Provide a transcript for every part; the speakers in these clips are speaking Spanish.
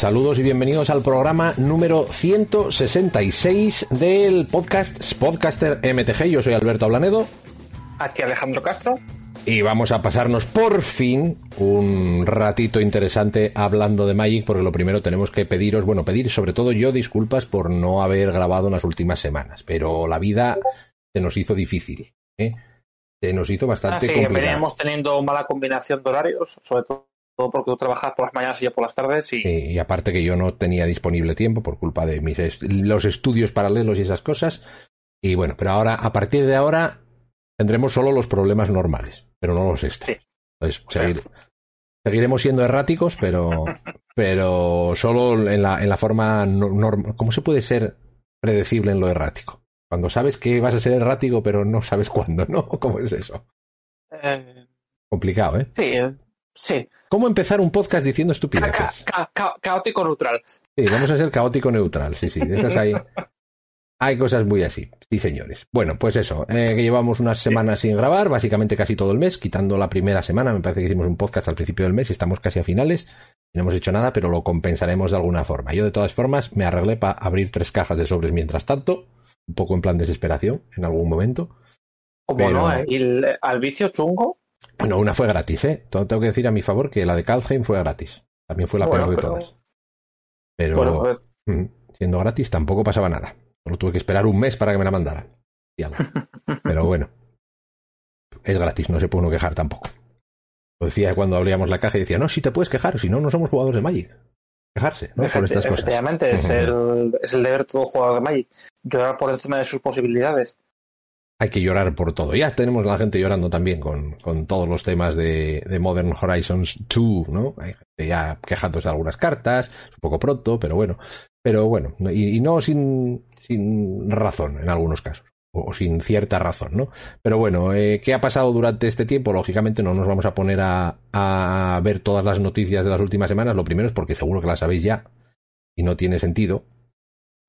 Saludos y bienvenidos al programa número 166 del podcast Podcaster MTG. Yo soy Alberto Ablanedo. Aquí Alejandro Castro. Y vamos a pasarnos por fin un ratito interesante hablando de Magic, porque lo primero tenemos que pediros, bueno, pedir sobre todo yo disculpas por no haber grabado en las últimas semanas, pero la vida se nos hizo difícil. ¿eh? Se nos hizo bastante ah, sí, complicado. veníamos teniendo mala combinación de horarios, sobre todo porque tú trabajas por las mañanas y yo por las tardes. Y... y aparte que yo no tenía disponible tiempo por culpa de mis est los estudios paralelos y esas cosas. Y bueno, pero ahora, a partir de ahora, tendremos solo los problemas normales, pero no los extras. Sí. Entonces, seguir- seguiremos siendo erráticos, pero, pero solo en la, en la forma normal. ¿Cómo se puede ser predecible en lo errático? Cuando sabes que vas a ser errático, pero no sabes cuándo, ¿no? ¿Cómo es eso? Eh, Complicado, ¿eh? sí, eh, sí. ¿Cómo empezar un podcast diciendo estupideces? ca- ca- caótico neutral. Sí, vamos a ser caótico neutral, sí, sí. De esas hay, hay cosas muy así, sí, señores. Bueno, pues eso, eh, que llevamos unas semanas sin grabar, básicamente casi todo el mes, quitando la primera semana, me parece que hicimos un podcast al principio del mes y estamos casi a finales. No hemos hecho nada, pero lo compensaremos de alguna forma. Yo, de todas formas, me arreglé para abrir tres cajas de sobres mientras tanto, un poco en plan desesperación en algún momento. Como Pero- no, eh, y el- al vicio chungo. Bueno, una fue gratis, ¿eh? Todo tengo que decir a mi favor que la de Kalheim fue gratis. También fue la Bueno, peor de pero- todas. Pero Bueno, mm, siendo gratis tampoco pasaba nada. Solo tuve que esperar un mes para que me la mandaran. Y algo. Pero bueno, es gratis, no se puede uno quejar tampoco. Lo decía cuando abríamos la caja y decía, no, si te puedes quejar, si no, no somos jugadores de Magic. Quejarse, ¿no? Por estas cosas. efectivamente, es, el, es el deber de todo jugador de Magic. Llorar por encima de sus posibilidades. Hay que llorar por todo. Ya tenemos a la gente llorando también con, con todos los temas de, de Modern Horizons 2, ¿no? Hay gente ya quejándose de algunas cartas, es un poco pronto, pero bueno. Pero bueno, y, no sin, sin razón en algunos casos. O, o sin cierta razón, ¿no? Pero bueno, eh, ¿qué ha pasado durante este tiempo? Lógicamente no nos vamos a poner a, a ver todas las noticias de las últimas semanas. Lo primero es porque seguro que las sabéis ya y no tiene sentido.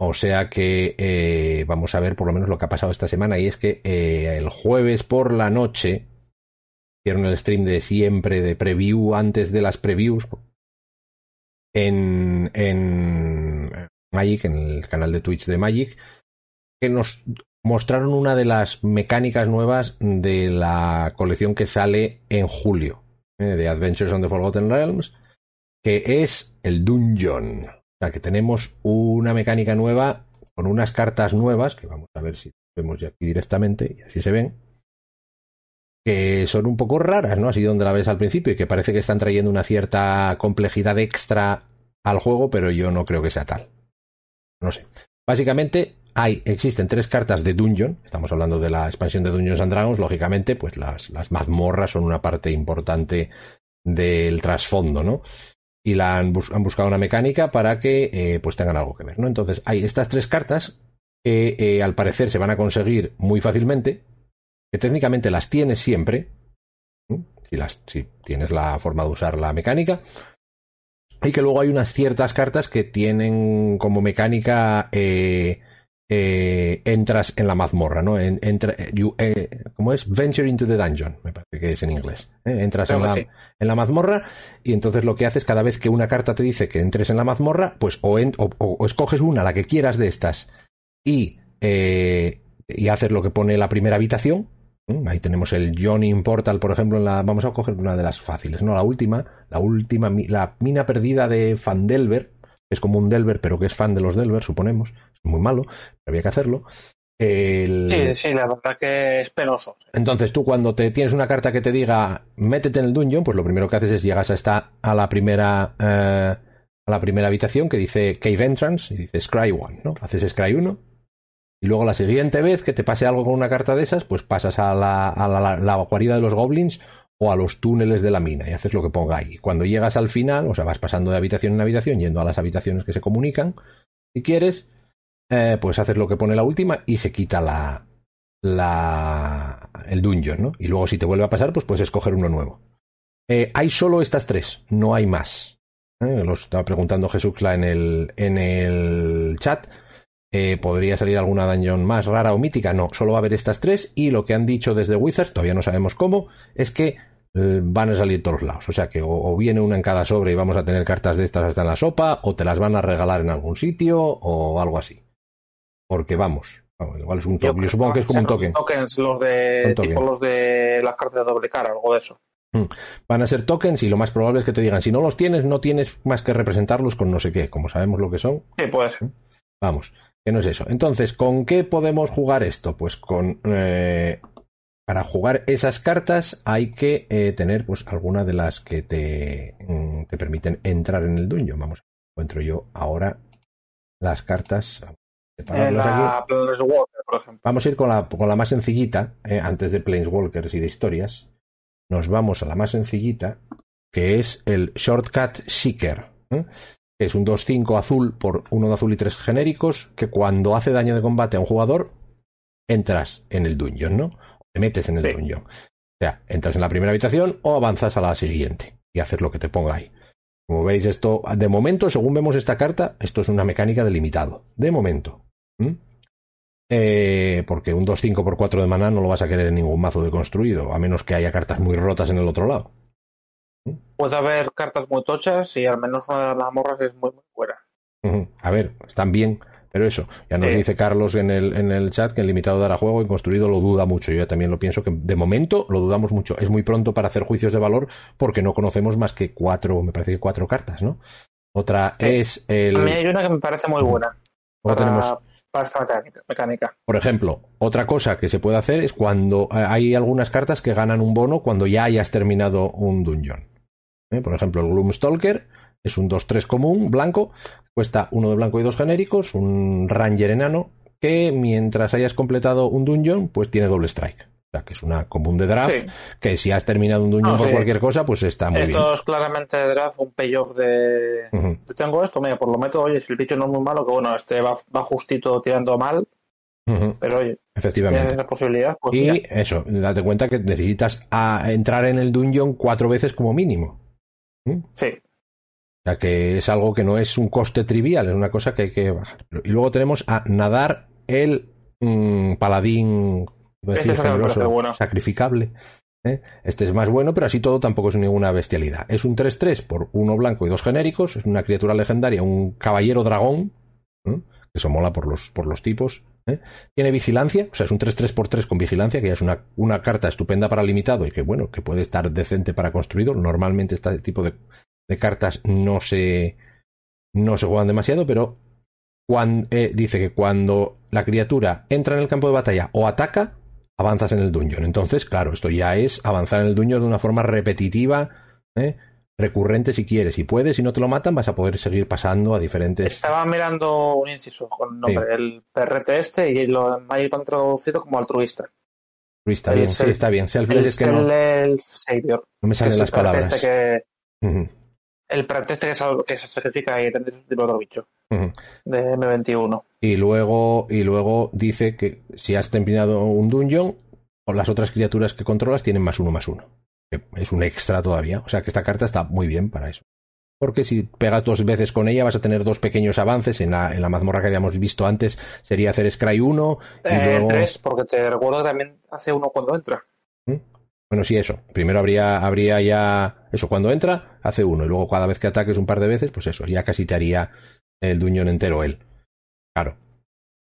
O sea que eh, vamos a ver por lo menos lo que ha pasado esta semana y es que eh, el jueves por la noche hicieron el stream de siempre de preview antes de las previews en, en Magic, en el canal de Twitch de Magic, que nos mostraron una de las mecánicas nuevas de la colección que sale en julio, eh, de Adventures on the Forgotten Realms, que es el Dungeon. O sea, que tenemos una mecánica nueva con unas cartas nuevas, que vamos a ver si vemos ya aquí directamente, y así se ven, que son un poco raras, ¿no? Así donde la ves al principio, y que parece que están trayendo una cierta complejidad extra al juego, pero yo no creo que sea tal. No sé. Básicamente, hay, existen tres cartas de Dungeon, estamos hablando de la expansión de Dungeons and Dragons, lógicamente, pues las, las mazmorras son una parte importante del trasfondo, ¿no? Y la han, han, buscado una mecánica para que eh, pues tengan algo que ver, ¿no? Entonces hay estas tres cartas que eh, al parecer se van a conseguir muy fácilmente, que técnicamente las tienes siempre, si, las, si tienes la forma de usar la mecánica, y que luego hay unas ciertas cartas que tienen como mecánica eh, eh, entras en la mazmorra, ¿no? En, entra, you, eh, ¿Cómo es? Venture into the dungeon, me parece que es en inglés. ¿eh? Entras en la, sí. en la, mazmorra y entonces lo que haces cada vez que una carta te dice que entres en la mazmorra, pues o, en, o, o, o escoges una, la que quieras de estas, y, eh, y haces lo que pone la primera habitación. ¿eh? Ahí tenemos el Johnny Portal, por ejemplo, en la, vamos a coger una de las fáciles, ¿no? La última, la última, la mina perdida de Fandelver, es como un Delver, pero que es fan de los Delver, suponemos. Muy malo, pero había que hacerlo. Sí, sí, la verdad que es penoso. Entonces tú cuando te tienes una carta que te diga métete en el dungeon, pues lo primero que haces es llegas a esta a la primera eh, a la primera habitación que dice Cave Entrance y dice Scry 1, ¿no? Haces Scry 1 y luego la siguiente vez que te pase algo con una carta de esas, pues pasas a la, a la, la guarida de los goblins o a los túneles de la mina y haces lo que ponga ahí. Cuando llegas al final, o sea, vas pasando de habitación en habitación, yendo a las habitaciones que se comunican, si quieres, eh, pues haces lo que pone la última y se quita la, la, el dungeon, ¿no? Y luego si te vuelve a pasar, pues puedes escoger uno nuevo. Eh, hay solo estas tres, no hay más. ¿eh? Lo estaba preguntando Jesús en el, en el chat. ¿Podría salir alguna dungeon más rara o mítica? No, solo va a haber estas tres y lo que han dicho desde Wizards, todavía no sabemos cómo, es que van a salir todos lados. O sea que o, viene una en cada sobre y vamos a tener cartas de estas hasta en la sopa, o te las van a regalar en algún sitio, o algo así. Porque vamos, igual es un token. Yo, supongo que es como un token. Tokens, los de, tipo los de las cartas de doble cara, algo de eso. Hmm. Van a ser tokens y lo más probable es que te digan, si no los tienes, no tienes más que representarlos con no sé qué, como sabemos lo que son. Sí, puede ser. Vamos que no es eso. Entonces, ¿con qué podemos jugar esto? Pues con... Eh, para jugar esas cartas hay que eh, tener pues alguna de las que te, mm, te permiten entrar en el dungeon. Vamos, encuentro yo ahora las cartas. La por ejemplo. Vamos a ir con la, con la más sencillita, eh, antes de Planeswalkers y de historias. Nos vamos a la más sencillita, que es el Shortcut Seeker es un 2-5 azul por uno de azul y tres genéricos, que cuando hace daño de combate a un jugador, entras en el dungeon, ¿no? Te metes en el dungeon. O sea, entras en la primera habitación o avanzas a la siguiente y haces lo que te ponga ahí. Como veis, esto, de momento, según vemos esta carta, esto es una mecánica de limitado. De momento. Eh, porque un 2-5 por 4 de maná no lo vas a querer en ningún mazo de construido, a menos que haya cartas muy rotas en el otro lado. Puede haber cartas muy tochas y al menos una de las morras es muy, muy buena. A ver, están bien, pero eso, ya nos dice Carlos en el, en el chat que el limitado dará juego y construido lo duda mucho. Yo también lo pienso que de momento lo dudamos mucho. Es muy pronto para hacer juicios de valor porque no conocemos más que cuatro, me parece que cuatro cartas, ¿no? Otra es el. A mí hay una que me parece muy buena. Para, tenemos... mecánica. Por ejemplo, otra cosa que se puede hacer es cuando eh, hay algunas cartas que ganan un bono cuando ya hayas terminado un dungeon. ¿eh? Por ejemplo, el Gloomstalker es un 2-3 común, blanco, cuesta uno de blanco y dos genéricos, un Ranger enano, que mientras hayas completado un dungeon, pues tiene doble strike. O sea, que es una común de draft, que si has terminado un dungeon por cualquier cosa, pues está muy bien. Esto es claramente de draft, un payoff de... Tengo esto, mira, por lo meto, oye, si el bicho no es muy malo, que bueno, este va, justito tirando mal, Pero oye, efectivamente. Si esa posibilidad, pues y eso, date cuenta que necesitas entrar en el dungeon cuatro veces como mínimo. ¿Mm? Sí. O sea que es algo que no es un coste trivial, es una cosa que hay que bajar. Y luego tenemos a nadar el mm, paladín este sacrificable. ¿eh? Este es más bueno, pero así todo tampoco es ninguna bestialidad. Es un 3-3 por uno blanco y dos genéricos. Es una criatura legendaria, un caballero dragón. ¿eh? Que eso mola por los, por los tipos. ¿eh? Tiene vigilancia, o sea, es un 3-3 por 3 con vigilancia, que ya es una, una, carta estupenda para limitado y que, bueno, que puede estar decente para construido. Normalmente este tipo de, de cartas no se, no se juegan demasiado, pero cuando, eh, dice que cuando la criatura entra en el campo de batalla o ataca, avanzas en el dungeon. Entonces, claro, esto ya es avanzar en el dungeon de una forma repetitiva. ¿eh? recurrente si quieres. Si puedes, si no te lo matan, vas a poder seguir pasando a diferentes. Estaba mirando un inciso con el nombre, el PRT este, y lo Magic han traducido como altruista. Altruista, bien, sí, está bien. el, es que no, el Savior. No me salen las palabras. Este que, El preteste que, que se sacrifica y tendrás de otro bicho. De M21. Y luego, y luego dice que si has terminado un dungeon, o las otras criaturas que controlas tienen más uno más uno es un extra todavía. O sea que esta carta está muy bien para eso. Porque si pegas dos veces con ella vas a tener dos pequeños avances. En la, en la mazmorra que habíamos visto antes sería hacer Scry 1. Y eh, Tres, porque te recuerdo que también hace uno cuando entra. ¿Mm? Bueno, sí, eso. Primero habría, habría ya. Eso, cuando entra, hace uno. Y luego cada vez que ataques un par de veces, pues eso, ya casi te haría el duñón entero él. Claro.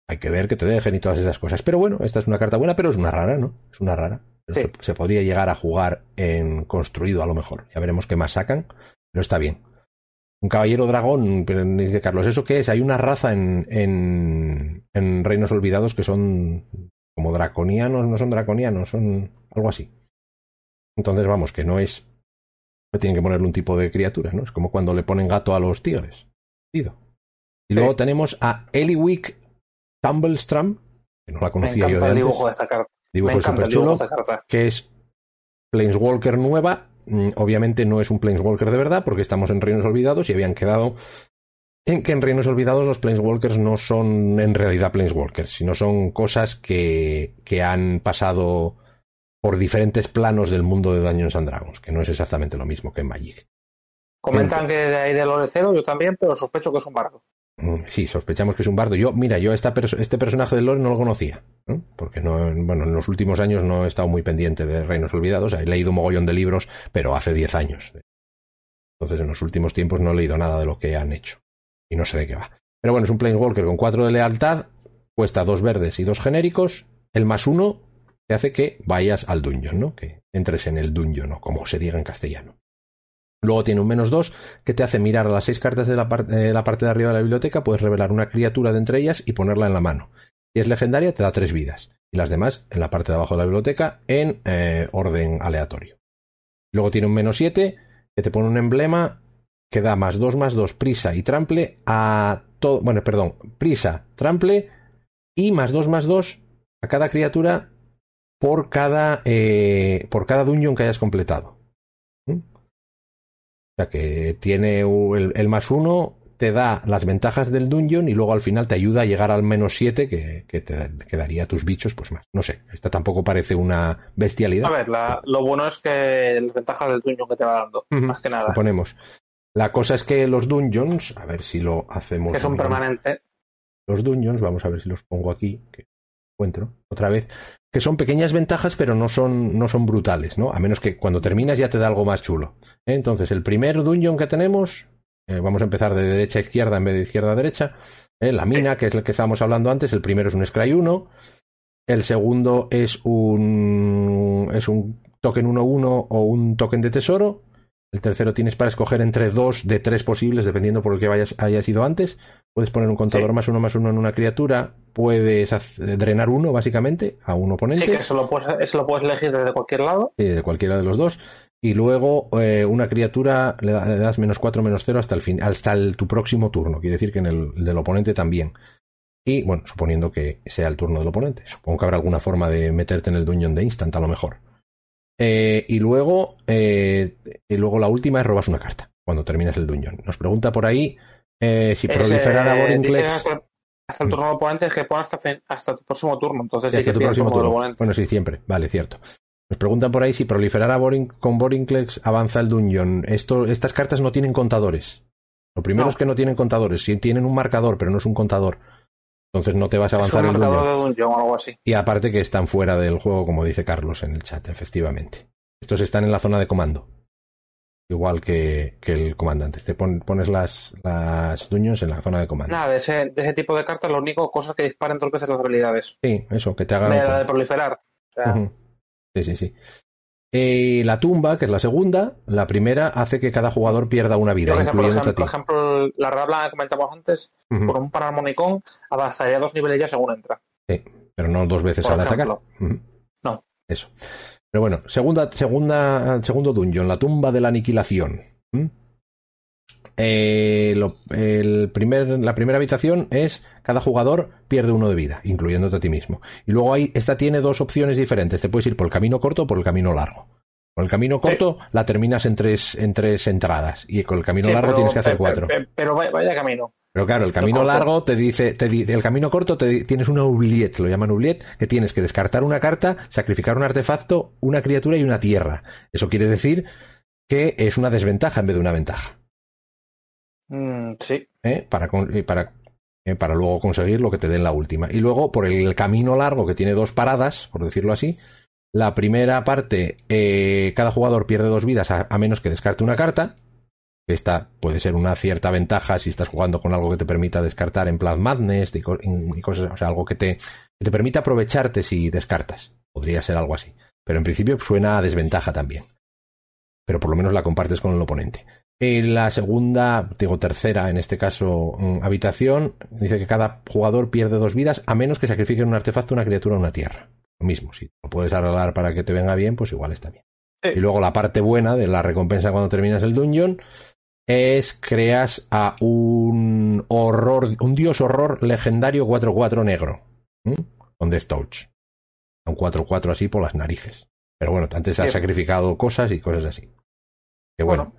Hay que ver que te dejen y todas esas cosas. Pero bueno, esta es una carta buena, pero es una rara, ¿no? Es una rara. Se, podría llegar a jugar en construido a lo mejor. Ya veremos qué más sacan, pero está bien. Un caballero dragón, dice Carlos, ¿eso qué es? Hay una raza en, en, en Reinos Olvidados que son como draconianos, no son draconianos, son algo así. Entonces, vamos, que no es. Tienen que ponerle un tipo de criatura, ¿no? Es como cuando le ponen gato a los tigres. Y luego tenemos a Eliwick Tumblestram, que no la conocía yo de antes. dibujo de esta carta. Dibujo súper chulo, que es Planeswalker nueva. Mm, obviamente no es un Planeswalker de verdad, porque estamos en Reinos Olvidados y habían quedado en que en Reinos Olvidados los Planeswalkers no son en realidad Planeswalkers, sino son cosas que, que han pasado por diferentes planos del mundo de Dungeons and Dragons, que no es exactamente lo mismo que en Magic. Comentan que de ahí de Lore Cero, yo también, pero sospecho que es un bardo. Mm, sí, sospechamos que es un bardo. Yo, mira, yo esta este personaje de Lore no lo conocía, porque no, bueno, en los últimos años no he estado muy pendiente de Reinos Olvidados. He leído un mogollón de libros, pero hace 10 años. Entonces, en los últimos tiempos no he leído nada de lo que han hecho. Y no sé de qué va. Pero bueno, es un Planeswalker con 4 de lealtad, cuesta dos verdes y dos genéricos. El más uno te hace que vayas al dungeon, ¿no? Que entres en el dungeon, ¿no? Como se diga en castellano. Luego tiene un menos 2 que te hace mirar a las seis cartas de la, de la, parte de arriba de la biblioteca, puedes revelar una criatura de entre ellas y ponerla en la mano. Si es legendaria, te da tres vidas. Y las demás en la parte de abajo de la biblioteca en eh, orden aleatorio. Luego tiene un menos 7 que te pone un emblema que da más 2 más 2 prisa y trample a todo. Bueno, perdón, prisa, trample y más 2 más 2 a cada criatura por cada, eh, por cada dungeon que hayas completado. ¿Mm? O sea que tiene el, más uno, te da las ventajas del dungeon y luego al final te ayuda a llegar al menos siete que, que te quedaría tus bichos, pues más. No sé, esta tampoco parece una bestialidad. A ver, lo bueno es que las ventajas del dungeon que te va dando, más que nada. Lo ponemos. La cosa es que los dungeons, a ver si lo hacemos. Que son permanentes. Los dungeons, vamos a ver si los pongo aquí, que encuentro otra vez que son pequeñas ventajas, pero no son, no son brutales, ¿no? A menos que cuando terminas ya te da algo más chulo. Entonces, el primer dungeon que tenemos, eh, vamos a empezar de derecha a izquierda en vez de izquierda a derecha. ¿eh? La mina, que es el que estábamos hablando antes, el primero es un Scry 1. El segundo es un, es un token 1-1 o un token de tesoro. El tercero tienes para escoger entre dos de tres posibles, dependiendo por el que vayas, hayas ido antes. Puedes poner un contador más uno más uno en una criatura. Puedes drenar uno, básicamente, a un oponente. Sí, que eso lo puedes, lo puedes elegir desde cualquier lado. Sí, de cualquiera de los dos. Y luego eh, una criatura le, das menos cuatro, menos cero hasta el fin, hasta el, tu próximo turno. Quiere decir que en el del oponente también. Y bueno, suponiendo que sea el turno del oponente. Supongo que habrá alguna forma de meterte en el dungeon de instant, a lo mejor. Eh, y luego, eh, y luego la última es robas una carta cuando terminas el dungeon. Nos pregunta por ahí eh, si proliferara Vorinclex. Hasta el turno oponente es que pone hasta, hasta tu próximo turno. Entonces sí que tu próximo turno. Bueno, sí, siempre. Vale, cierto. Nos preguntan por ahí si proliferara Boring, con Borinclex avanza el dungeon. Esto, estas cartas no tienen contadores. Lo primero es que no tienen contadores. Sí tienen un marcador, pero no es un contador. Entonces no te vas a avanzar el marcador de dungeon o algo así. Y aparte que están fuera del juego, como dice Carlos en el chat, efectivamente. Estos están en la zona de comando igual que, que el comandante. Te pones las, las dungeons en la zona de comando. Nada, de ese, de ese tipo de cartas, lo único, cosas que disparen dos veces las habilidades. Sí, eso, que te hagan. De, de proliferar. Sí, sí, sí. Eh, la tumba, que es la segunda, la primera hace que cada jugador pierda una vida, incluyendo por, ejemplo, por ejemplo, la rabla que comentamos antes, por un panarmonicón, avanzaría dos niveles ya según entra. Sí, pero no dos veces al atacar. No. Eso. Pero bueno, segunda, segunda, segundo dungeon, la tumba de la aniquilación. Eh, el primer, la primera habitación es cada jugador pierde uno de vida, incluyéndote a ti mismo. Y luego hay, esta tiene dos opciones diferentes. Te puedes ir por el camino corto o por el camino largo. Con el camino corto la terminas en tres, en tres entradas y con el camino largo tienes que hacer cuatro. Pero, vaya camino. Pero claro, el camino largo te dice, te, el camino corto te, tienes una oubliette, lo llaman oubliette, que tienes que descartar una carta, sacrificar un artefacto, una criatura y una tierra. Eso quiere decir que es una desventaja en vez de una ventaja. Mm, sí. ¿Eh? Para, para, eh, para luego conseguir lo que te den la última. Y luego, por el camino largo que tiene dos paradas, por decirlo así, la primera parte, eh, cada jugador pierde dos vidas a menos que descarte una carta esta puede ser una cierta ventaja si estás jugando con algo que te permita descartar en Blood Madness y, cosas, o sea, algo que te, que te permita aprovecharte si descartas. Podría ser algo así. Pero en principio suena a desventaja también. Pero por lo menos la compartes con el oponente. En la segunda, digo tercera, en este caso, mm, habitación, dice que cada jugador pierde dos vidas a menos que sacrifiquen un artefacto, una criatura o una tierra. Lo mismo, si lo puedes arreglar para que te venga bien, pues igual está bien. Y luego la parte buena de la recompensa cuando terminas el dungeon es creas a un horror, un dios horror legendario 4-4 negro. Con Death Touch. Un 4-4 así por las narices. Pero bueno, antes has sacrificado cosas y cosas así. Que bueno.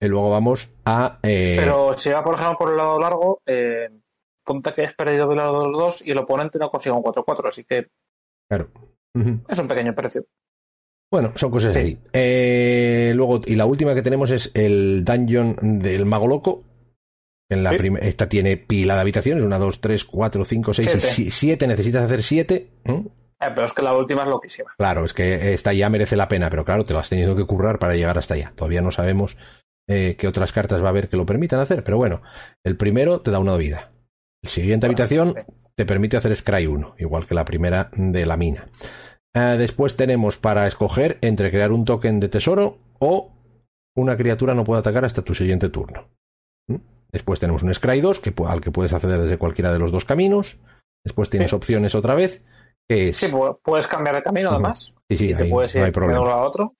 Y luego vamos a. Eh... Pero si va, por ejemplo, por el lado largo, eh, ponte que has perdido del lado de los dos y el oponente no consigue un 4-4, así que. Claro. Es un pequeño precio. Bueno, son cosas así. Eh, luego, y la última que tenemos es el dungeon del mago loco. En la esta tiene pila de habitaciones, una, dos, tres, cuatro, cinco, seis, siete. siete. Necesitas hacer siete. Eh, pero es que la última es loquísima. Claro, es que esta ya merece la pena, pero claro, te lo has tenido que currar para llegar hasta allá. Todavía no sabemos eh, qué otras cartas va a haber que lo permitan hacer, pero bueno, el primero te da una vida. La siguiente habitación te permite hacer Scry 1, igual que la primera de la mina. Eh, después tenemos para escoger entre crear un token de tesoro o una criatura no puede atacar hasta tu siguiente turno. ¿Mm? Después tenemos un Scry 2 que, al que puedes acceder desde cualquiera de los dos caminos. Después tienes opciones otra vez. Que es... Sí, puedes cambiar de camino además. Sí, sí, no hay problema. A otro.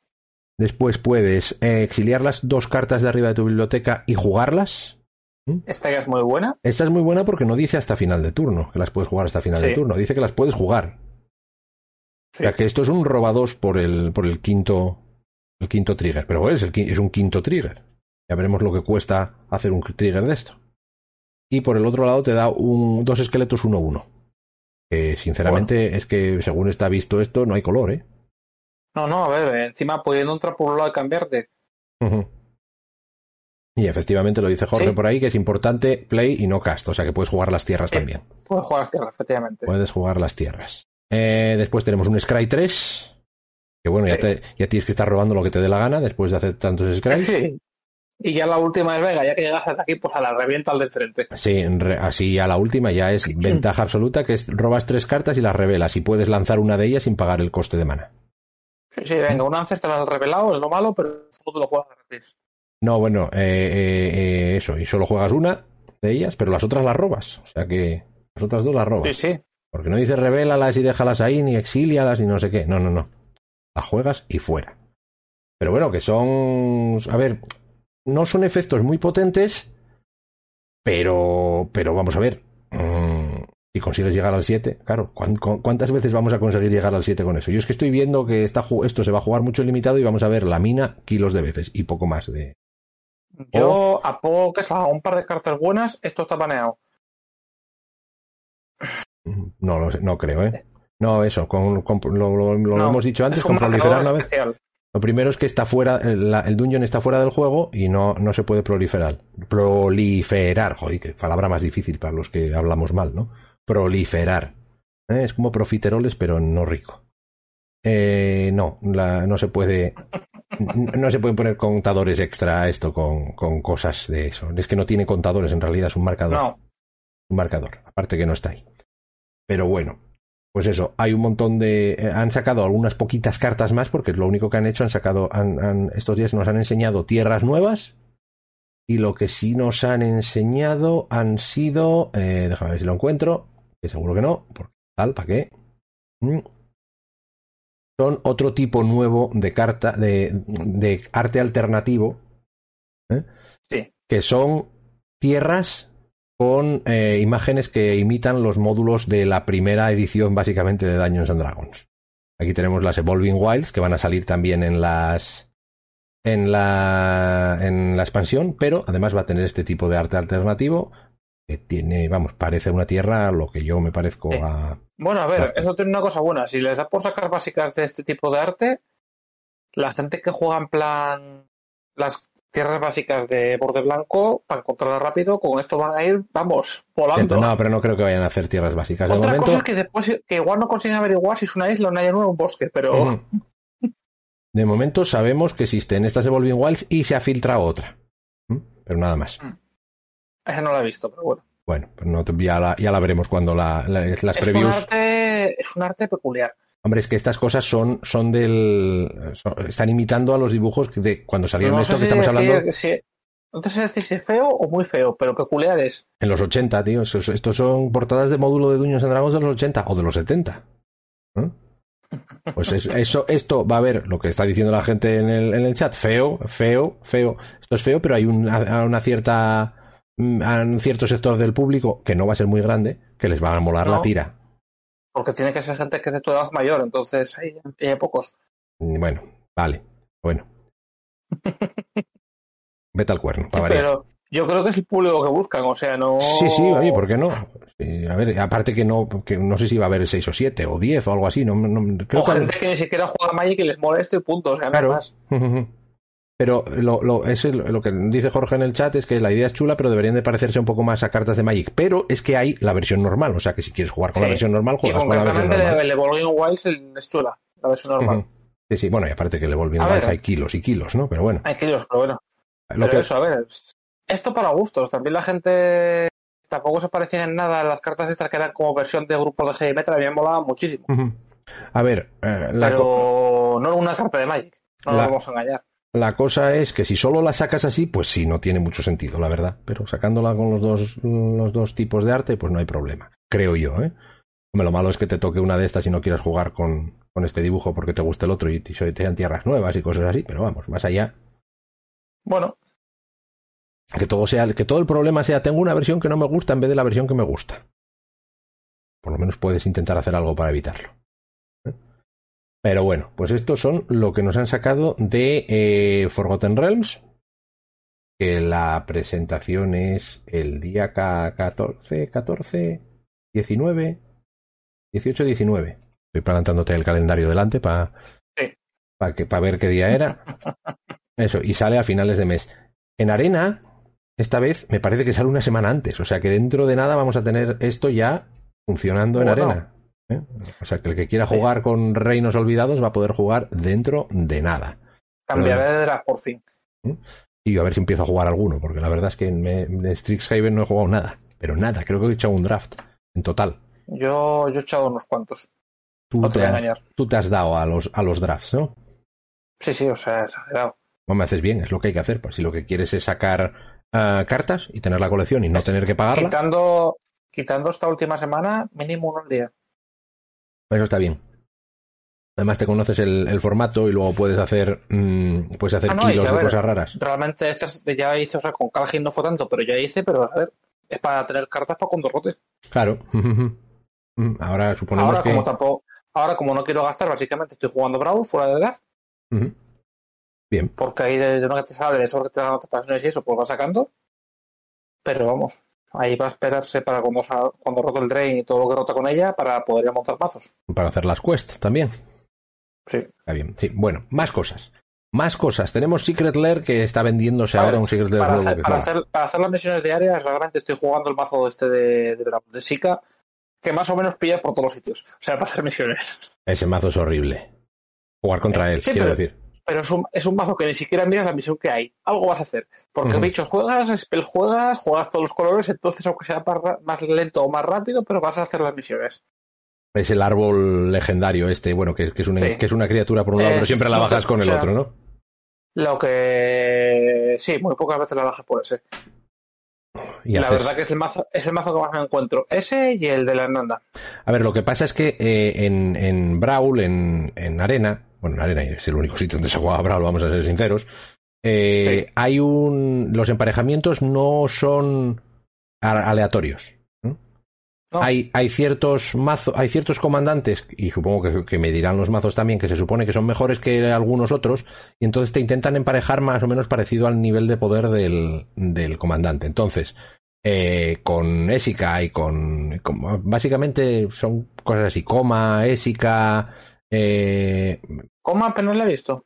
Después puedes eh, exiliar las dos cartas de arriba de tu biblioteca y jugarlas. ¿Mm? Esta ya es muy buena. Esta es muy buena porque no dice hasta final de turno, que las puedes jugar hasta final de turno. Dice que las puedes jugar. O sea que esto es un robados por el, por el quinto, el quinto trigger. Pero es, el, es un quinto trigger. Ya veremos lo que cuesta hacer un trigger de esto. Y por el otro lado te da un, dos esqueletos 1-1. Que sinceramente es que según está visto esto no hay color, ¿eh? No, no, a ver, encima pudiendo entrar por un lado y cambiarte. Y efectivamente lo dice Jorge por ahí, que es importante play y no cast, o sea que puedes jugar las tierras también. Puedes jugar las tierras, efectivamente. Puedes jugar las tierras. Eh, después tenemos un Scry 3. Que bueno, ya, ya, tienes que estar robando lo que te dé la gana después de hacer tantos Scry. Sí. Y ya la última es, venga, ya que llegas hasta aquí, pues a la revienta al de frente. Sí, así ya la última ya es ventaja absoluta, que es robas tres cartas y las revelas y puedes lanzar una de ellas sin pagar el coste de mana. Sí, venga, un ancestral revelado es lo malo, pero solo te lo juegas gratis. No, bueno, eh, eh, eh, eso, y solo juegas una de ellas, pero las otras las robas. O sea que las otras dos las robas. Sí, sí. Porque no dices revélalas y déjalas ahí, ni exílialas, ni no sé qué. No, no, no. Las juegas y fuera. Pero bueno, que son. A ver, no son efectos muy potentes, pero. Pero vamos a ver. Mm, si consigues llegar al 7, claro, ¿cuántas veces vamos a conseguir llegar al 7 con eso? Yo es que estoy viendo que esto se va a jugar mucho limitado y vamos a ver la mina kilos de veces y poco más de. Yo, a poco que salga un par de cartas buenas, esto está baneado. No, no creo, ¿eh? No, eso, con, lo, hemos dicho antes, con proliferar una vez. Lo primero es que está fuera, el, el, dungeon está fuera del juego y no, no se puede proliferar. Proliferar, joder, que palabra más difícil para los que hablamos mal, ¿no? Proliferar. ¿Eh? Es como profiteroles, pero no rico. Eh, no, no se puede. No se pueden poner contadores extra a esto con, con, cosas de eso. Es que no tiene contadores, en realidad es un marcador. No. Un marcador, aparte que no está ahí. Pero bueno, pues eso, hay un montón de... Eh, han sacado algunas poquitas cartas más porque es lo único que han hecho, han sacado, han, estos días nos han enseñado tierras nuevas y lo que sí nos han enseñado han sido, eh, déjame ver si lo encuentro, que seguro que no, porque tal, ¿para qué? Mm. Son otro tipo nuevo de carta, de, de arte alternativo, ¿eh? sí. que son tierras con eh, imágenes que imitan los módulos de la primera edición básicamente de Dungeons and Dragons. Aquí tenemos las Evolving Wilds que van a salir también en las en la en la expansión, pero además va a tener este tipo de arte alternativo que tiene, vamos, parece una tierra lo que yo me parezco a Bueno, a ver, eso tiene una cosa buena, si les da por sacar básicas de este tipo de arte, la gente que juega en plan las tierras básicas de borde blanco para encontrarlas rápido. Con esto van a ir, vamos, volando. no, pero no creo que vayan a hacer tierras básicas. Otra de cosa es que después, que igual no consiguen averiguar si es una isla o una llanura o un bosque, pero. De momento sabemos que existen estas Evolving Wilds y se ha filtrado otra. Pero nada más. Mm. Esa no la he visto, pero bueno. Bueno, pues no, ya, la, ya la veremos cuando la, las es Un arte, es un arte peculiar. Hombre, es que estas cosas son, son del. son- están imitando a los dibujos de cuando salieron No estos que estamos decir hablando si- no te sé decir si feo o muy feo, pero peculiares. en los 80, tío. Esos- estos son portadas de módulo de Dungeons and Dragons de los 80 o de los 70. ¿Eh? Pues es- eso, esto va a ver lo que está diciendo la gente en el, en el chat. Feo, feo, feo. Esto es feo, pero hay una cierta. Mm, a cierto sector del público que no va a ser muy grande, que les va a molar la tira. Porque tiene que ser gente que es de tu edad mayor, entonces hay, hay pocos. Y Bueno, vale. Bueno. Vete al cuerno, para variar. Pero yo creo que es el público que buscan, o sea, no. Sí, sí, oye, ¿por qué no? A ver, aparte que no, que no sé si va a haber 6 o 7 o 10 o algo así, no, no- creo O gente que ni siquiera juega Magic y les molesta y punto, o sea, Claro. nada más. Pero lo, lo, ese, lo que dice Jorge en el chat es que la idea es chula, pero deberían de parecerse un poco más a cartas de Magic. Pero es que hay la versión normal, o sea que si quieres jugar con la Sí. versión normal, juegas con la versión normal. el Evolving Wilds es chula, la versión normal. Ujú. Sí, sí, bueno, y aparte que le volviendo A ver. hay kilos y kilos, ¿no? Pero bueno. Hay kilos, pero bueno. Lo pero que- eso, a ver, esto para gustos. También la gente tampoco se parecían en nada a las cartas estas que eran como versión de grupos de heavy metal, a mí me molaban muchísimo. Ujú. A ver, eh, la, Pero no una carta de Magic, no La- nos vamos a engañar. La cosa es que si solo la sacas así, pues sí, no tiene mucho sentido, la verdad. Pero sacándola con los dos, los dos tipos de arte, pues no hay problema. Creo yo, ¿eh? Hombre, lo malo es que te toque una de estas y no quieras jugar con, con este dibujo porque te guste el otro y te dan tierras nuevas y cosas así. Pero vamos, más allá, Bueno, que todo sea, que todo el problema sea tengo una versión que no me gusta en vez de la versión que me gusta. Por lo menos puedes intentar hacer algo para evitarlo. Pero bueno, pues estos son lo que nos han sacado de eh, Forgotten Realms. Que la presentación es el día K- 14, 14, 19, 18, 19. Estoy plantándote el calendario delante para Sí. ver qué día era. Eso, y sale a finales de mes. En Arena, esta vez me parece que sale una semana antes. O sea que dentro de nada vamos a tener esto ya funcionando en. Arena. ¿Eh? O sea que el que quiera jugar con Reinos Olvidados va a poder jugar dentro de nada. cambiaré de draft por fin. Y yo a ver si empiezo a jugar alguno, porque la verdad es que en, en Strixhaven no he jugado nada. Pero nada, creo que he echado un draft en total. Yo, yo he echado unos cuantos, Tú, no te te, has- tú te has dado a los, a los drafts, ¿no? Sí, sí, o sea, exagerado. No me haces bien, es lo que hay que hacer. Pues si lo que quieres es sacar ah, cartas y tener la colección y no tener que pagarla, Quitando, quitando esta última semana, mínimo uno al día. Eso está bien. Además te conoces el, el formato y luego puedes hacer mm, puedes hacer Ah, no, kilos de cosas raras. Realmente estas ya hice, o sea, con Calgin no fue tanto, pero ya hice, pero a ver, es para tener cartas para cuando rote. Claro. Mm, Ahora suponemos Ahora que como tampoco, ahora como no quiero gastar, básicamente estoy jugando Brawl fuera de Ujú. Bien. porque ahí de, de lo que te sale, de eso que te dan notificaciones y eso, pues va sacando. Pero vamos, ahí va a esperarse para cuando, cuando rote el drain y todo lo que rota con ella para poder montar mazos. Para hacer las quests también. Sí. Está bien. Sí, bueno, más cosas. Más cosas. Tenemos Secret Lair que está vendiéndose ahora un Secret Lair para, hacer, para, hacer, para hacer las misiones diarias, realmente estoy jugando el mazo este de, de, de Sika, que más o menos pilla por todos los sitios. O sea, para hacer misiones. Ese mazo es horrible. Jugar contra él, Sí, quiero pero- decir. Pero es un, es un mazo que ni siquiera miras la misión que hay. Algo vas a hacer. Porque Ujú. bichos juegas, spell juegas, juegas todos los colores, entonces aunque sea más, lento o más rápido, pero vas a hacer las misiones. Es el árbol legendario este, bueno, que, que es, una, Sí. que es una criatura por un lado, Es- pero siempre la bajas con o el sea, otro, ¿no? Lo que. Sí, muy pocas veces la bajas por ese. Y la haces- verdad que es el mazo, es el mazo que más me encuentro. Ese y el de la Hernanda. A ver, lo que pasa es que eh, en, en Brawl, en, en Arena, bueno, en Arena es el único sitio donde se juega Brawl, vamos a ser sinceros, eh, Sí. hay un... Los emparejamientos no son aleatorios. Hay, hay ciertos mazos, hay ciertos comandantes, y supongo que, que me dirán los mazos también, que se supone que son mejores que algunos otros, y entonces te intentan emparejar más o menos parecido al nivel de poder del, del comandante. Entonces, eh, con Ésica y con, con- Básicamente son cosas así, Coma, Ésica. Eh, Coma apenas la he visto.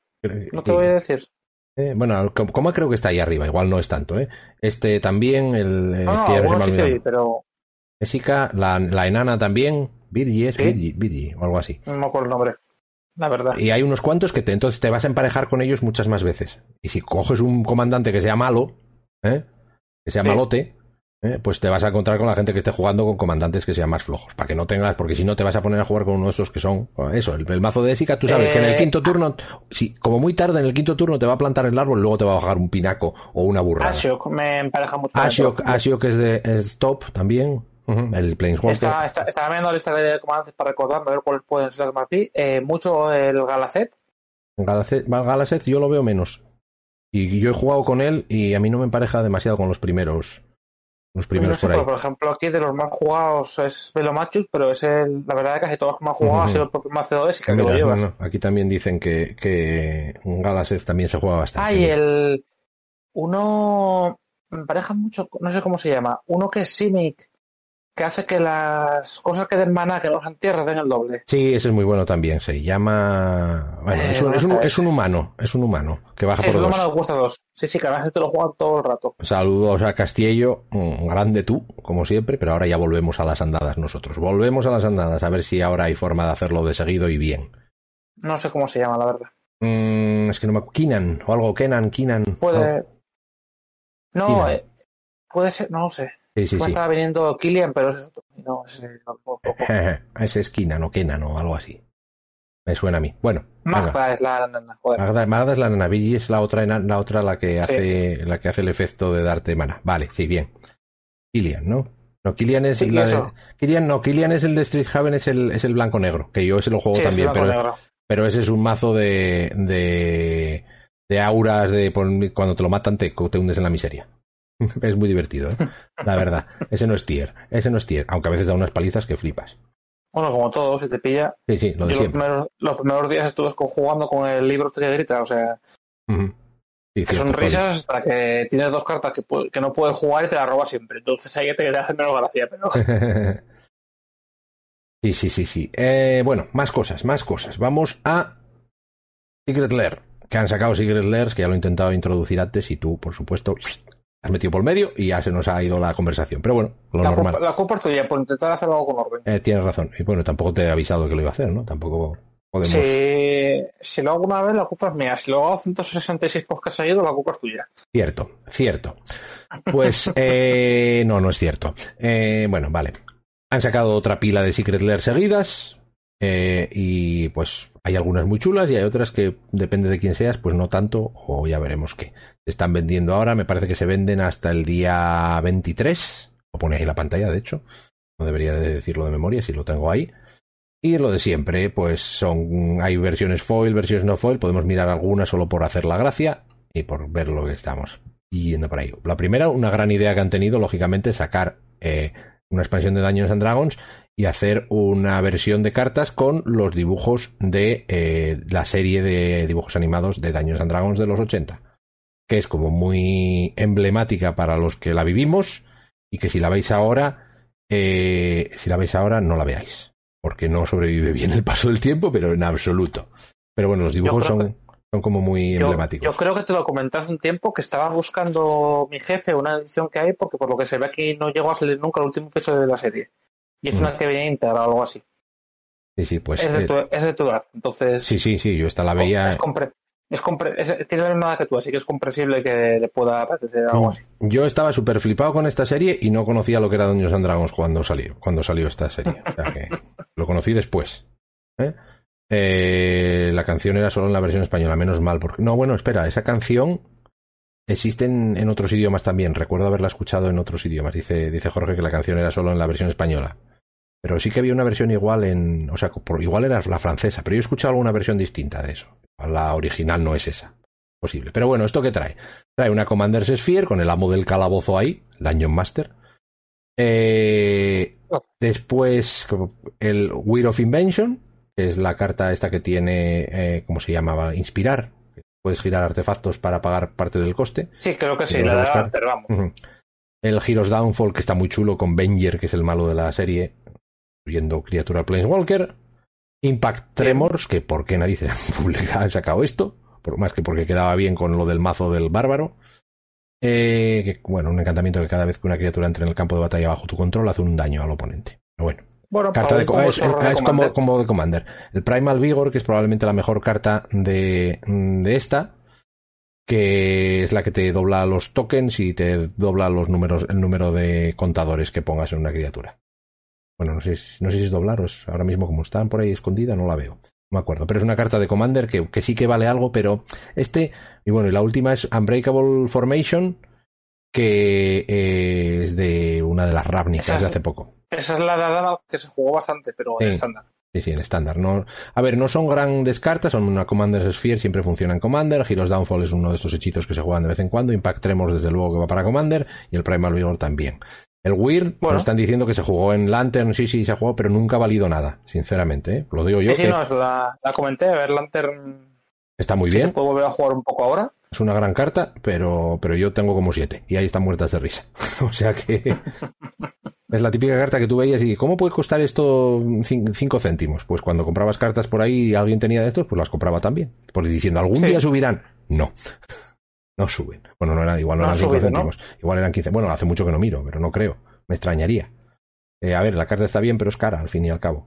No te voy a decir. eh, bueno, Com- Coma creo que está ahí arriba, igual no es tanto, ¿eh? Este también, el. eh, No, no, ha algunos sí que vi, pero Ésica, la, la enana también, Virgi es ¿Sí? Virgi, Virgi, o algo así. no me acuerdo el nombre. La verdad. Y hay unos cuantos que te, entonces te vas a emparejar con ellos muchas más veces. Y si coges un comandante que sea malo, ¿eh? que sea Sí. malote, ¿eh? pues te vas a encontrar con la gente que esté jugando con comandantes que sean más flojos, para que no tengas, porque si no te vas a poner a jugar con uno de esos que son, eso, el, mazo de Esica, tú sabes que en el Eh, quinto turno, si, como muy tarde en el quinto turno te va a plantar el árbol, luego te va a bajar un pinaco o una burrada. Ashiok me empareja mucho. el Ashiok es de es top también, el Planeswalker. Está, está, estaba viendo la lista de comandantes para recordarme a ver cuáles pueden ser que más. Eh, mucho el Galacet. Galacet, Galacet yo lo veo menos. Y yo he jugado con él y a mí no me empareja demasiado con los primeros. Los No primeros sé, por ahí. pero, por ejemplo, aquí de los más jugados es Velomachus, pero es el, la verdad que casi todos los más jugado ha Ujú. sido el propio Macedo y que lo llevas. no, no, aquí también dicen que, que un Galacet también se juega bastante. Ah, y el. Uno. Me pareja mucho, no sé cómo se llama. Uno que es Simic, que hace que las cosas que den maná, que no sean tierras, den el doble. Sí, ese es muy bueno también. Se llama. Bueno, Eh, es, un, es, un, ¿dónde está es un humano. Es un humano que baja Sí, por es malo que cuesta dos. Sí, sí, que además te lo juegan todo el rato. Saludos a Castillo, mm, grande tú, como siempre, pero ahora ya volvemos a las andadas nosotros. Volvemos a las andadas, a ver si ahora hay forma de hacerlo de seguido y bien. No sé cómo se llama, la verdad. Mm, es que no me Kinan o algo, Kenan, Kinan. Puede. No, eh, puede ser, no lo sé. Sí, sí, Me sí. estaba viniendo Killian, pero es otro. No. Ese es Kinan o Kenan o algo así. Me suena a mí. Bueno. Magda es la nana, joder. Magda, Magda es la nana, Vigi es la otra, la otra la que hace, la que hace el efecto de darte mana. Vale, sí, bien. Kilian, ¿no? No, Kilian es Sí, la de- eso. Kilian no, Kilian es el de Street Haven, es el, es el blanco negro, que yo ese lo juego Sí, es también, pero, negro. pero ese es un mazo de, de, de auras de cuando te lo matan te, te hundes en la miseria. es muy divertido, ¿eh? La verdad. Ese no es tier, ese no es tier, aunque a veces da unas palizas que flipas. Bueno, como todo, si te pilla. Sí, sí, lo de Yo los primeros, los primeros días estuve jugando con el libro que grita, o sea. Sí, que son risas hasta que tienes dos cartas que, que no puedes jugar y te las robas siempre. Entonces ahí te hace menos gracia, pero. Sí, sí, sí, sí. Eh, bueno, más cosas, más cosas. Vamos a Secret Lair, que han sacado Secret Lairs, que ya lo he intentado introducir antes y tú, por supuesto, has metido por medio y ya se nos ha ido la conversación. Pero bueno, lo La normal. culpa, la culpa es tuya por intentar hacer algo con orden. Eh, tienes razón. Y bueno, tampoco te he avisado que lo iba a hacer, ¿no? Tampoco podemos. Si, si lo hago una vez, la culpa es mía. Si lo hago 166 podcasts seguidos, la culpa es tuya. Cierto, cierto. Pues eh, no, no es cierto. Eh, bueno, vale. Han sacado otra pila de Secret Lair seguidas. Eh, y pues hay algunas muy chulas y hay otras que depende de quién seas, pues no tanto, o ya veremos qué. Se están vendiendo ahora, me parece que se venden hasta el día 23. Lo pone ahí la pantalla, de hecho. No debería de decirlo de memoria si lo tengo ahí. Y lo de siempre, pues son, hay versiones foil, versiones no foil, podemos mirar algunas solo por hacer la gracia y por ver lo que estamos yendo por ahí. La primera, una gran idea que han tenido, lógicamente, sacar eh, una expansión de Dungeons and Dragons y hacer una versión de cartas con los dibujos de eh, la serie de dibujos animados de Dungeons and Dragons de los 80, que es como muy emblemática para los que la vivimos y que si la veis ahora, eh, si la veis ahora, no la veáis, porque no sobrevive bien el paso del tiempo, pero en absoluto. Pero bueno, los dibujos son, son como muy Yo, emblemáticos. yo creo que te lo comenté hace un tiempo que estaba buscando mi jefe una edición que hay porque por lo que se ve aquí no llegó a salir nunca el último episodio de la serie. Y es Mm. una que viene íntegra o algo así. Sí, sí, pues. es, de eh, tu, es de tu edad. Entonces, sí, sí, sí, yo esta la veía. es compre- es compre- es- tiene la misma edad que tú, así que es comprensible que le pueda apetecer algo Mm. así. Yo estaba súper flipado con esta serie y no conocía lo que era Dungeons and Dragons cuando salió, cuando salió esta serie. O sea que lo conocí después. ¿eh? Eh, la canción era solo en la versión española, menos mal. Porque... No, bueno, espera, esa canción existe en, en otros idiomas también. Recuerdo haberla escuchado en otros idiomas. Dice, dice Jorge que la canción era solo en la versión española. Pero sí que había una versión igual en. O sea, por, igual era la francesa, pero yo he escuchado alguna versión distinta de eso. La original no es esa. Posible. Pero bueno, ¿esto qué trae? Trae una Commander's Sphere con el amo del calabozo ahí, Dungeon Master. Eh, después, como el Wheel of Invention, que es la carta esta que tiene, eh, ¿cómo se llamaba? Inspirar. Puedes girar artefactos para pagar parte del coste. Sí, creo que sí, la de vamos. Ujú. El Heroes Downfall, que está muy chulo, con Venger, que es el malo de la serie, incluyendo criatura Planeswalker. Impact Tremors, que por qué narices han han sacado esto, por más que porque quedaba bien con lo del mazo del bárbaro. Eh, que, bueno, un encantamiento que cada vez que una criatura entre en el campo de batalla bajo tu control hace un daño al oponente. Pero bueno, Bueno, carta de, un co- combo es, como, como de Commander. El Primal Vigor, que es probablemente la mejor carta de, de esta, que es la que te dobla los tokens y te dobla los números, el número de contadores que pongas en una criatura. Bueno, no sé, no sé si es doblaros. Ahora mismo, como están por ahí escondida, no la veo. No me acuerdo. Pero es una carta de Commander que, que sí que vale algo, pero este. Y bueno, y la última es Unbreakable Formation, que eh, es de una de las Ravnicas de hace poco. Esa es la dama que se jugó bastante, pero en estándar. Sí, sí, en estándar. No, a ver, no son grandes cartas, son una Commander Sphere, siempre funciona en Commander. Heroes Downfall es uno de estos hechizos que se juegan de vez en cuando. Impact Tremors, desde luego, que va para Commander. Y el Primal Vigor también. El Weird, bueno. están diciendo que se jugó en Lantern, sí, sí, se ha jugado, pero nunca ha valido nada, sinceramente. ¿eh? Lo digo yo. Sí, sí, no, la, la, comenté, a ver, Lantern. Está muy bien. ¿Se puede volver a jugar un poco ahora? Es una gran carta, pero, pero yo tengo como siete. Y ahí están muertas de risa. o sea que. Es la típica carta que tú veías y ¿cómo puede costar esto 5 céntimos? Pues cuando comprabas cartas por ahí y alguien tenía de estos, pues las compraba también. Porque diciendo, algún día subirán. No. No suben. Bueno, no era, igual no, eran 5 céntimos. Igual eran 15. Bueno, hace mucho que no miro, pero no creo. Me extrañaría. Eh, a ver, la carta está bien, pero es cara, al fin y al cabo.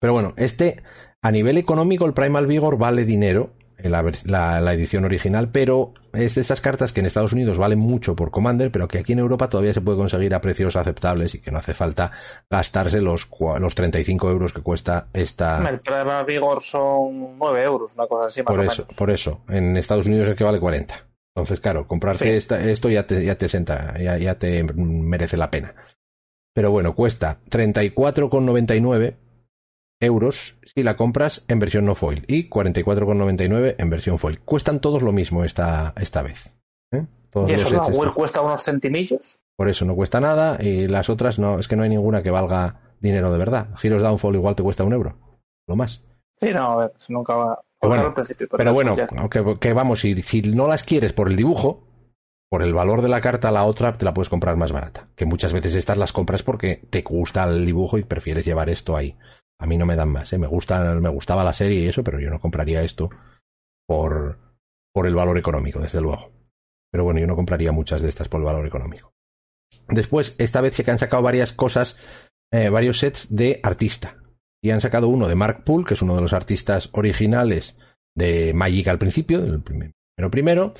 Pero bueno, este, a nivel económico, el Primal Vigor vale dinero la, la, edición original, pero es de estas cartas que en Estados Unidos valen mucho por Commander, pero que aquí en Europa todavía se puede conseguir a precios aceptables y que no hace falta gastarse los, los 35 euros que cuesta esta. El Prima Vigor son 9 euros, una cosa así más por o eso, menos. Por eso, en Estados Unidos es que vale 40. Entonces, claro, comprarte esta, esto ya te, ya te senta, ya, ya te merece la pena. Pero bueno, cuesta 34,99 euros si la compras en versión no foil y 44,99 en versión foil. Cuestan todos lo mismo esta, esta vez. ¿eh? Todos y eso la cuesta unos centimillos. Por eso no cuesta nada y las otras no, es que no hay ninguna que valga dinero de verdad. Giros Downfall igual te cuesta un euro, lo más. Sí, no, a ver, nunca va. Bueno, pero bueno, aunque que vamos, si, si no las quieres por el dibujo, por el valor de la carta, la otra te la puedes comprar más barata. Que muchas veces estas las compras porque te gusta el dibujo y prefieres llevar esto ahí. A mí no me dan más, ¿eh? me, gusta, me gustaba la serie y eso, pero yo no compraría esto por, por el valor económico, desde luego. Pero bueno, yo no compraría muchas de estas por el valor económico. Después, esta vez sí que han sacado varias cosas, eh, varios sets de artista. Y han sacado uno de Mark Poole, que es uno de los artistas originales de Magic al principio, del primero primero.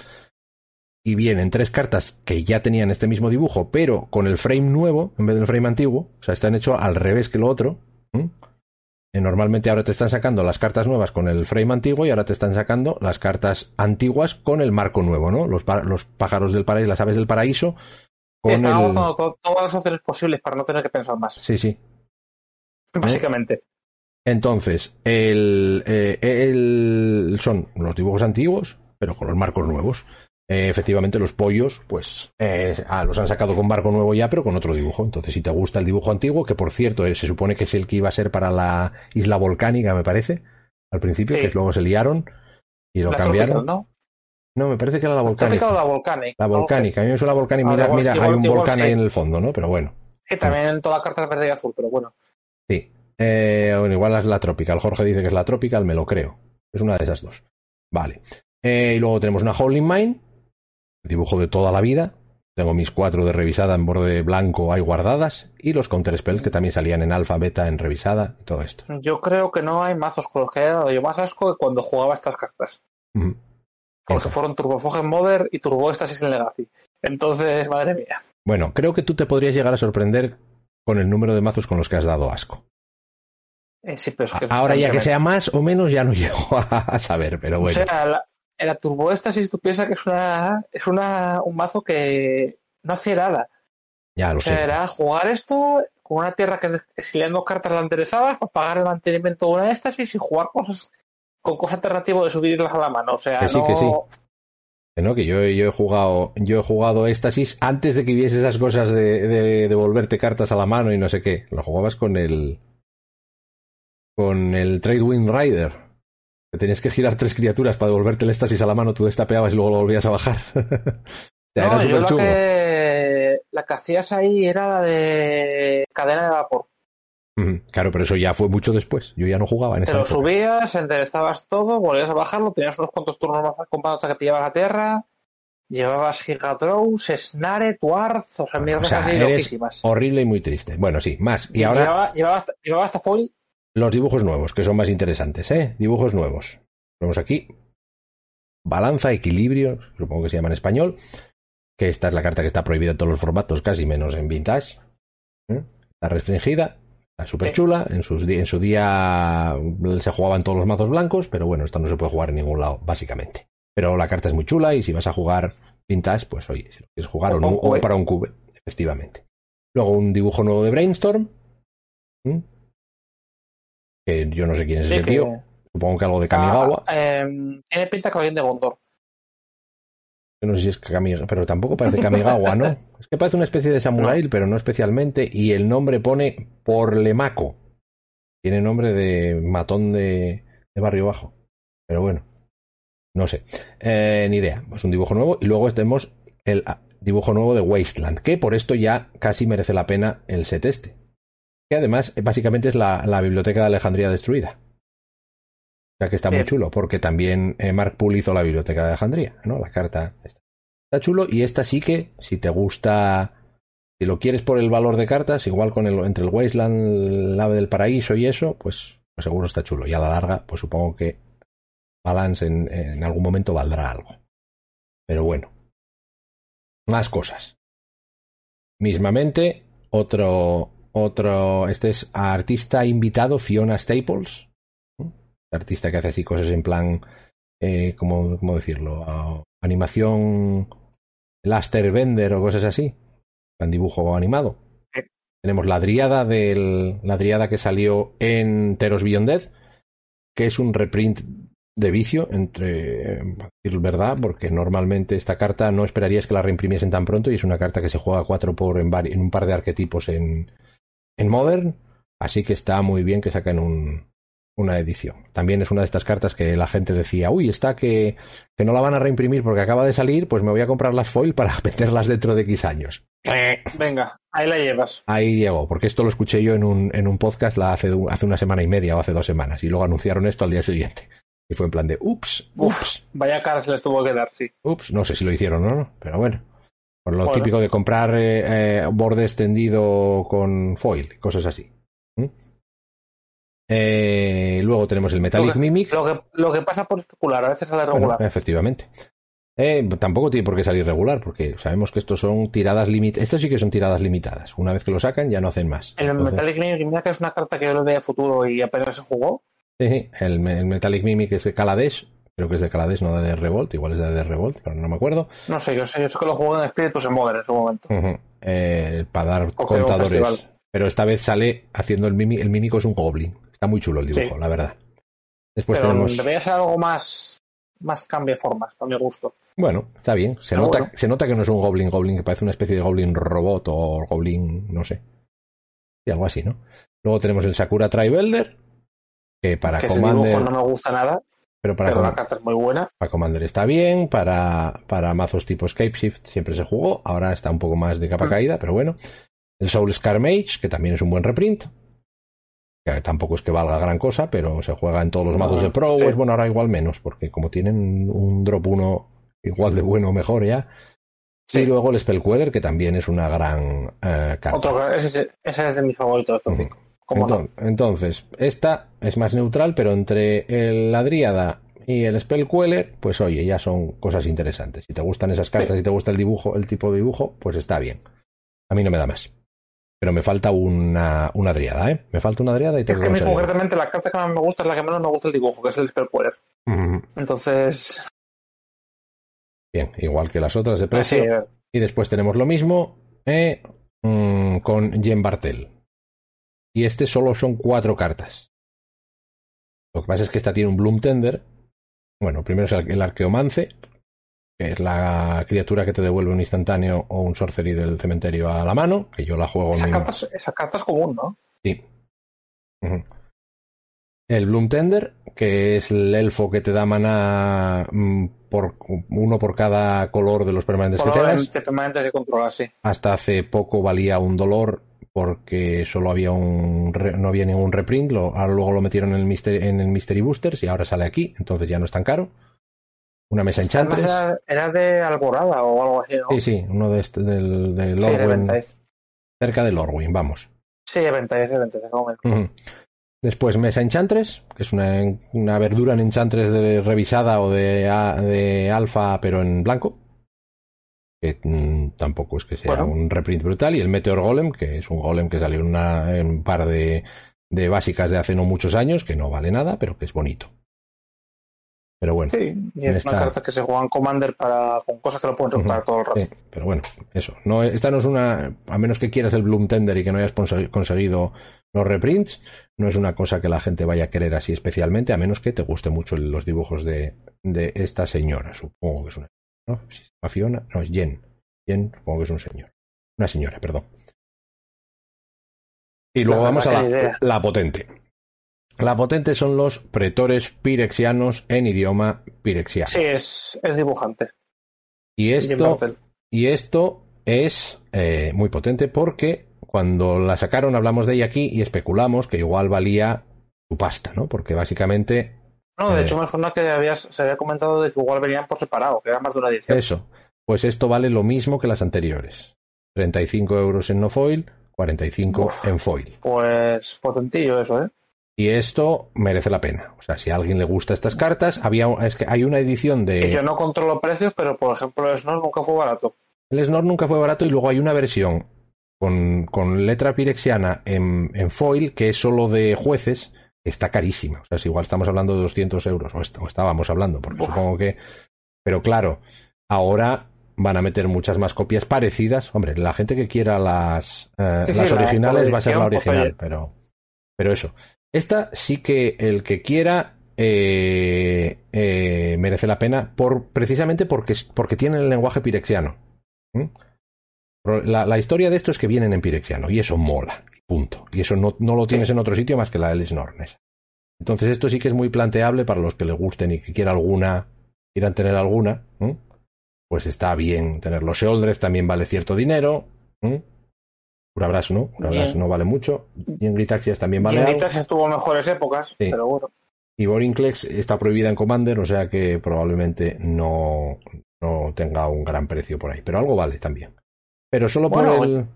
Y vienen tres cartas que ya tenían este mismo dibujo, pero con el frame nuevo en vez del frame antiguo. O sea, están hechos al revés que lo otro. Eh, normalmente ahora te están sacando las cartas nuevas con el frame antiguo y ahora te están sacando las cartas antiguas con el marco nuevo, ¿no? Los, los pájaros del paraíso, las aves del paraíso. Con todas las opciones posibles para no tener que pensar más. Sí, sí. Básicamente. Entonces, el, eh, el, son los dibujos antiguos, pero con los marcos nuevos. Eh, efectivamente los pollos, pues eh, ah, los han sacado con barco nuevo ya, pero con otro dibujo. Entonces, si te gusta el dibujo antiguo, que por cierto eh, se supone que es el que iba a ser para la isla volcánica, me parece, al principio, que luego se liaron y lo cambiaron. ¿no? ¿no? me parece que era la volcánica. La volcánica. La volcánica. A mí me suena la volcánica. Mira, mira hay un volcán ahí en el fondo, ¿no? Pero bueno. Sí, también en toda la carta verde y azul, pero bueno. Sí. Bueno, igual es la tropical. Jorge dice que es la tropical, me lo creo. Es una de esas dos. Vale. y luego tenemos una Holding Mine, dibujo de toda la vida. Tengo mis cuatro de revisada en borde blanco ahí guardadas y los counter spells que también salían en alfa, beta, en revisada y todo esto. Yo creo que no hay mazos con los que haya dado yo más asco que cuando jugaba estas cartas. Porque fueron Turbofogen Modern y Turbo Estasis en Legacy. Entonces, madre mía. Bueno, creo que tú te podrías llegar a sorprender con el número de mazos con los que has dado asco. Eh, sí, pero es que Ahora ya que sea más o menos ya no llego a saber, pero bueno. O sea, la, la Turbo Éxtasis tú piensas que es una es una, un mazo que no hacía nada. Ya lo o sea, sé. Era jugar esto con una tierra que si le dos cartas la enderezabas para pagar el mantenimiento de una éxtasis y jugar cosas con cosas alternativas de subirlas a la mano. O sea, que sí, no... que sí. Que no, que yo, yo he jugado, yo he jugado éxtasis antes de que hubiese esas cosas de, de, de volverte cartas a la mano y no sé qué. Lo jugabas con el con el Trade Wind Rider. Que tenías que girar tres criaturas para devolverte el éxtasis a la mano, tú destapeabas y luego lo volvías a bajar. ya, no, era yo la que, la que hacías ahí era la de cadena de vapor. Claro, pero eso ya fue mucho después. Yo ya no jugaba en esa Te lo época. subías, enderezabas todo, volvías a bajarlo, tenías unos cuantos turnos más comprados hasta que te llevabas a tierra, llevabas Gigatrows, Snare, Tuarz, o sea, mierdas o sea, así loquísimas. horrible y muy triste. Bueno, sí, más. Y Sí, ahora Llevaba, llevaba, hasta, llevaba hasta foil. Los dibujos nuevos, que son más interesantes, ¿eh? Dibujos nuevos. Vemos aquí. balanza, equilibrio, supongo que se llama en español, que esta es la carta que está prohibida en todos los formatos, casi menos en vintage. ¿eh? Está restringida, está súper chula, en, sus, en su día se jugaban todos los mazos blancos, pero bueno, esta no se puede jugar en ningún lado, básicamente. Pero la carta es muy chula y si vas a jugar vintage, pues oye, si lo quieres jugar o, no, o para un cube, efectivamente. Luego un dibujo nuevo de Brainstorm, que yo no sé quién es ese tío. Supongo que algo de Kamigawa. Ah, em, tiene pinta que alguien de Gondor. Yo no sé si es Kamigawa, pero tampoco parece Kamigawa, ¿no? es que parece una especie de samurai, pero no especialmente. Y el nombre pone Porlemaco. Tiene nombre de matón de, de barrio bajo. Pero bueno, no sé. Eh, ni idea. Es un dibujo nuevo. Y luego tenemos el ah, dibujo nuevo de Wasteland, que por esto ya casi merece la pena el set este que además eh, básicamente es la, biblioteca de Alejandría destruida. O sea que está muy chulo, porque también eh, Mark Poole hizo la biblioteca de Alejandría, ¿no? La carta está, chulo y esta sí que, si te gusta, si lo quieres por el valor de cartas, igual con el, entre el Wasteland, el ave del paraíso y eso, pues, pues, seguro está chulo. Y a la larga, pues supongo que Balance en, en algún momento valdrá algo. Pero bueno. Más cosas. Mismamente, otro, otro, este es artista invitado, Fiona Staples. Artista que hace así cosas en plan, eh, ¿cómo, decirlo? animación Laster Bender o cosas así. En dibujo animado. Tenemos la driada del, la driada que salió en Teros Beyond Death, que es un reprint de vicio, entre decir verdad, porque normalmente esta carta no esperarías que la reimprimiesen tan pronto y es una carta que se juega cuatro por en, en un par de arquetipos en, en Modern, así que está muy bien que saquen un, una edición. También es una de estas cartas que la gente decía, uy, está que, que no la van a reimprimir porque acaba de salir, pues me voy a comprar las foil para meterlas dentro de X años. Venga, ahí la llevas. Ahí llego, porque esto lo escuché yo en un, en un podcast la hace, hace una semana y media o hace dos semanas, y luego anunciaron esto al día siguiente. Y fue en plan de, ups, ups. vaya cara se les tuvo que dar, sí. Ups, no sé si lo hicieron o no, pero bueno. Por lo típico de comprar eh, eh, borde extendido con foil, cosas así. ¿Mm? Eh, luego tenemos el Metallic Mimic. Lo que, pasa por especular, a veces sale regular. efectivamente. tampoco tiene por qué salir regular, porque sabemos que estos son tiradas limitadas. Estos sí que son tiradas limitadas. Una vez que lo sacan, ya no hacen más. El Metallic Mimic, que es una carta que yo lo veía futuro y apenas se jugó. Sí, el, Metallic Mimic es de Kaladesh, Creo que es de Calades, no de Revolt. Igual es de Revolt, pero no me acuerdo. No sé, yo sé, yo sé que lo juego en Spiritus en Modern en su momento. Eh, para dar contadores. Pero esta vez sale haciendo el mímico. El mímico es un goblin. Está muy chulo el dibujo, la verdad. Después tenemos... Debería ser algo más más cambia formas, para mi gusto. Bueno, está bien. Se nota, se nota que no es un Goblin Goblin, que parece una especie de Goblin robot o Goblin, no sé. Y algo así, ¿no? Luego tenemos el Sakura Tribelder, que para que Commander... no me gusta nada. Pero para la carta es muy buena. Para Commander está bien, para, para mazos tipo Escape Shift siempre se jugó, ahora está un poco más de capa mm. caída, pero bueno. El Soul Scar Mage, que también es un buen reprint. Que tampoco es que valga gran cosa, pero se juega en todos los mazos de Pro. Es bueno, ahora igual menos, porque como tienen un drop 1 igual de bueno o mejor ya. Y luego el Spellqueller, que también es una gran eh, carta. ese, es de mis favoritos, entonces, esta es más neutral, pero entre el, la Dríada y el Spellqueller, pues oye, ya son cosas interesantes. Si te gustan esas cartas, y te gusta el dibujo, el tipo de dibujo, pues está bien. A mí no me da más. Pero me falta una, una Dríada, ¿eh? Me falta una Dríada y tengo es que a mí concretamente la carta que más me gusta es la que menos me gusta el dibujo, que es el Spellqueller. Entonces... Bien, igual que las otras de precio. y después tenemos lo mismo eh, mm, con Jen Bartel y este solo son cuatro cartas. Lo que pasa es que esta tiene un Bloom Tender. Bueno, primero es el Arqueomance, que es la criatura que te devuelve un instantáneo o un sorcery del cementerio a la mano, que yo la juego esa, carta, esa carta es común, ¿no? Sí. El Bloom Tender, que es el elfo que te da mana mm, por uno por cada color de los permanentes que tengas. permanentes que controlas, sí. Hasta hace poco valía un dolor porque solo había un no había ningún reprint, ahora luego lo metieron en el, Mystery, en el Mystery Boosters y ahora sale aquí, entonces ya no es tan caro. Una mesa Enchantress. Era, era, de Alborada o algo así, ¿no? Sí, sí, uno de este, del, del sí, cerca de Lorwyn, vamos. Sí, de Ventais, de Ventais, Después Mesa Enchantress, que es una, una verdura en Enchantress de, revisada o de, de alfa, pero en blanco. Que mm, tampoco es que sea un reprint brutal. Y el Meteor Golem, que es un golem que salió en, una, en un par de, de básicas de hace no muchos años, que no vale nada, pero que es bonito. Pero bueno. Sí, y es una carta que se juega en Commander para, con cosas que lo pueden romper todo el rato. Sí, pero bueno, eso. No, esta no es una. A menos que quieras el Bloom Tender y que no hayas conseguido los reprints, no es una cosa que la gente vaya a querer así especialmente, a menos que te guste mucho los dibujos de, de esta señora. Supongo que es una. ¿No? Fiona. No, es Jen. Jen, supongo que es un señor. Una señora, perdón. Y luego vamos a la, la potente. La potente son los pretores pirexianos en idioma pirexiano. Sí, es, es dibujante. Y esto, y esto es eh, muy potente porque cuando la sacaron hablamos de ella aquí y especulamos que igual valía su pasta, ¿no? Porque básicamente... No, de eh, hecho me suena que habías, se había comentado de que igual venían por separado, que era más de una edición. Eso. Pues esto vale lo mismo que las anteriores. 35 euros en no foil, 45 en foil. Pues potentillo eso, ¿eh? Y esto merece la pena. O sea, si a alguien le gusta estas cartas, había es que hay una edición de. yo no controlo precios, pero por ejemplo el Snor nunca fue barato. El Snor nunca fue barato y luego hay una versión con, con letra pirexiana en, en, foil que es solo de jueces. Está carísima. O sea, si igual estamos hablando de 200 euros. O, estábamos hablando, porque supongo que. Pero claro, ahora van a meter muchas más copias parecidas. Hombre, la gente que quiera las, eh, las originales va a ser la pues, original, pero, pero eso. Esta sí que el que quiera eh, eh, merece la pena por, precisamente porque, porque tienen el lenguaje pirexiano. La, historia de esto es que vienen en pirexiano y eso mola, punto. Y eso no, no lo tienes en otro sitio más que la del Snornes. Entonces esto sí que es muy planteable para los que les gusten y que quieran alguna, quieran tener alguna pues está bien tenerlo. Sheoldred también vale cierto dinero. Urabras no, Urabras no vale mucho. Y en Gritaxias también vale. en Gritaxias tuvo mejores épocas, pero bueno. Y Borinclex está prohibida en Commander, o sea que probablemente no, no tenga un gran precio por ahí. Pero algo vale también. Pero solo por el.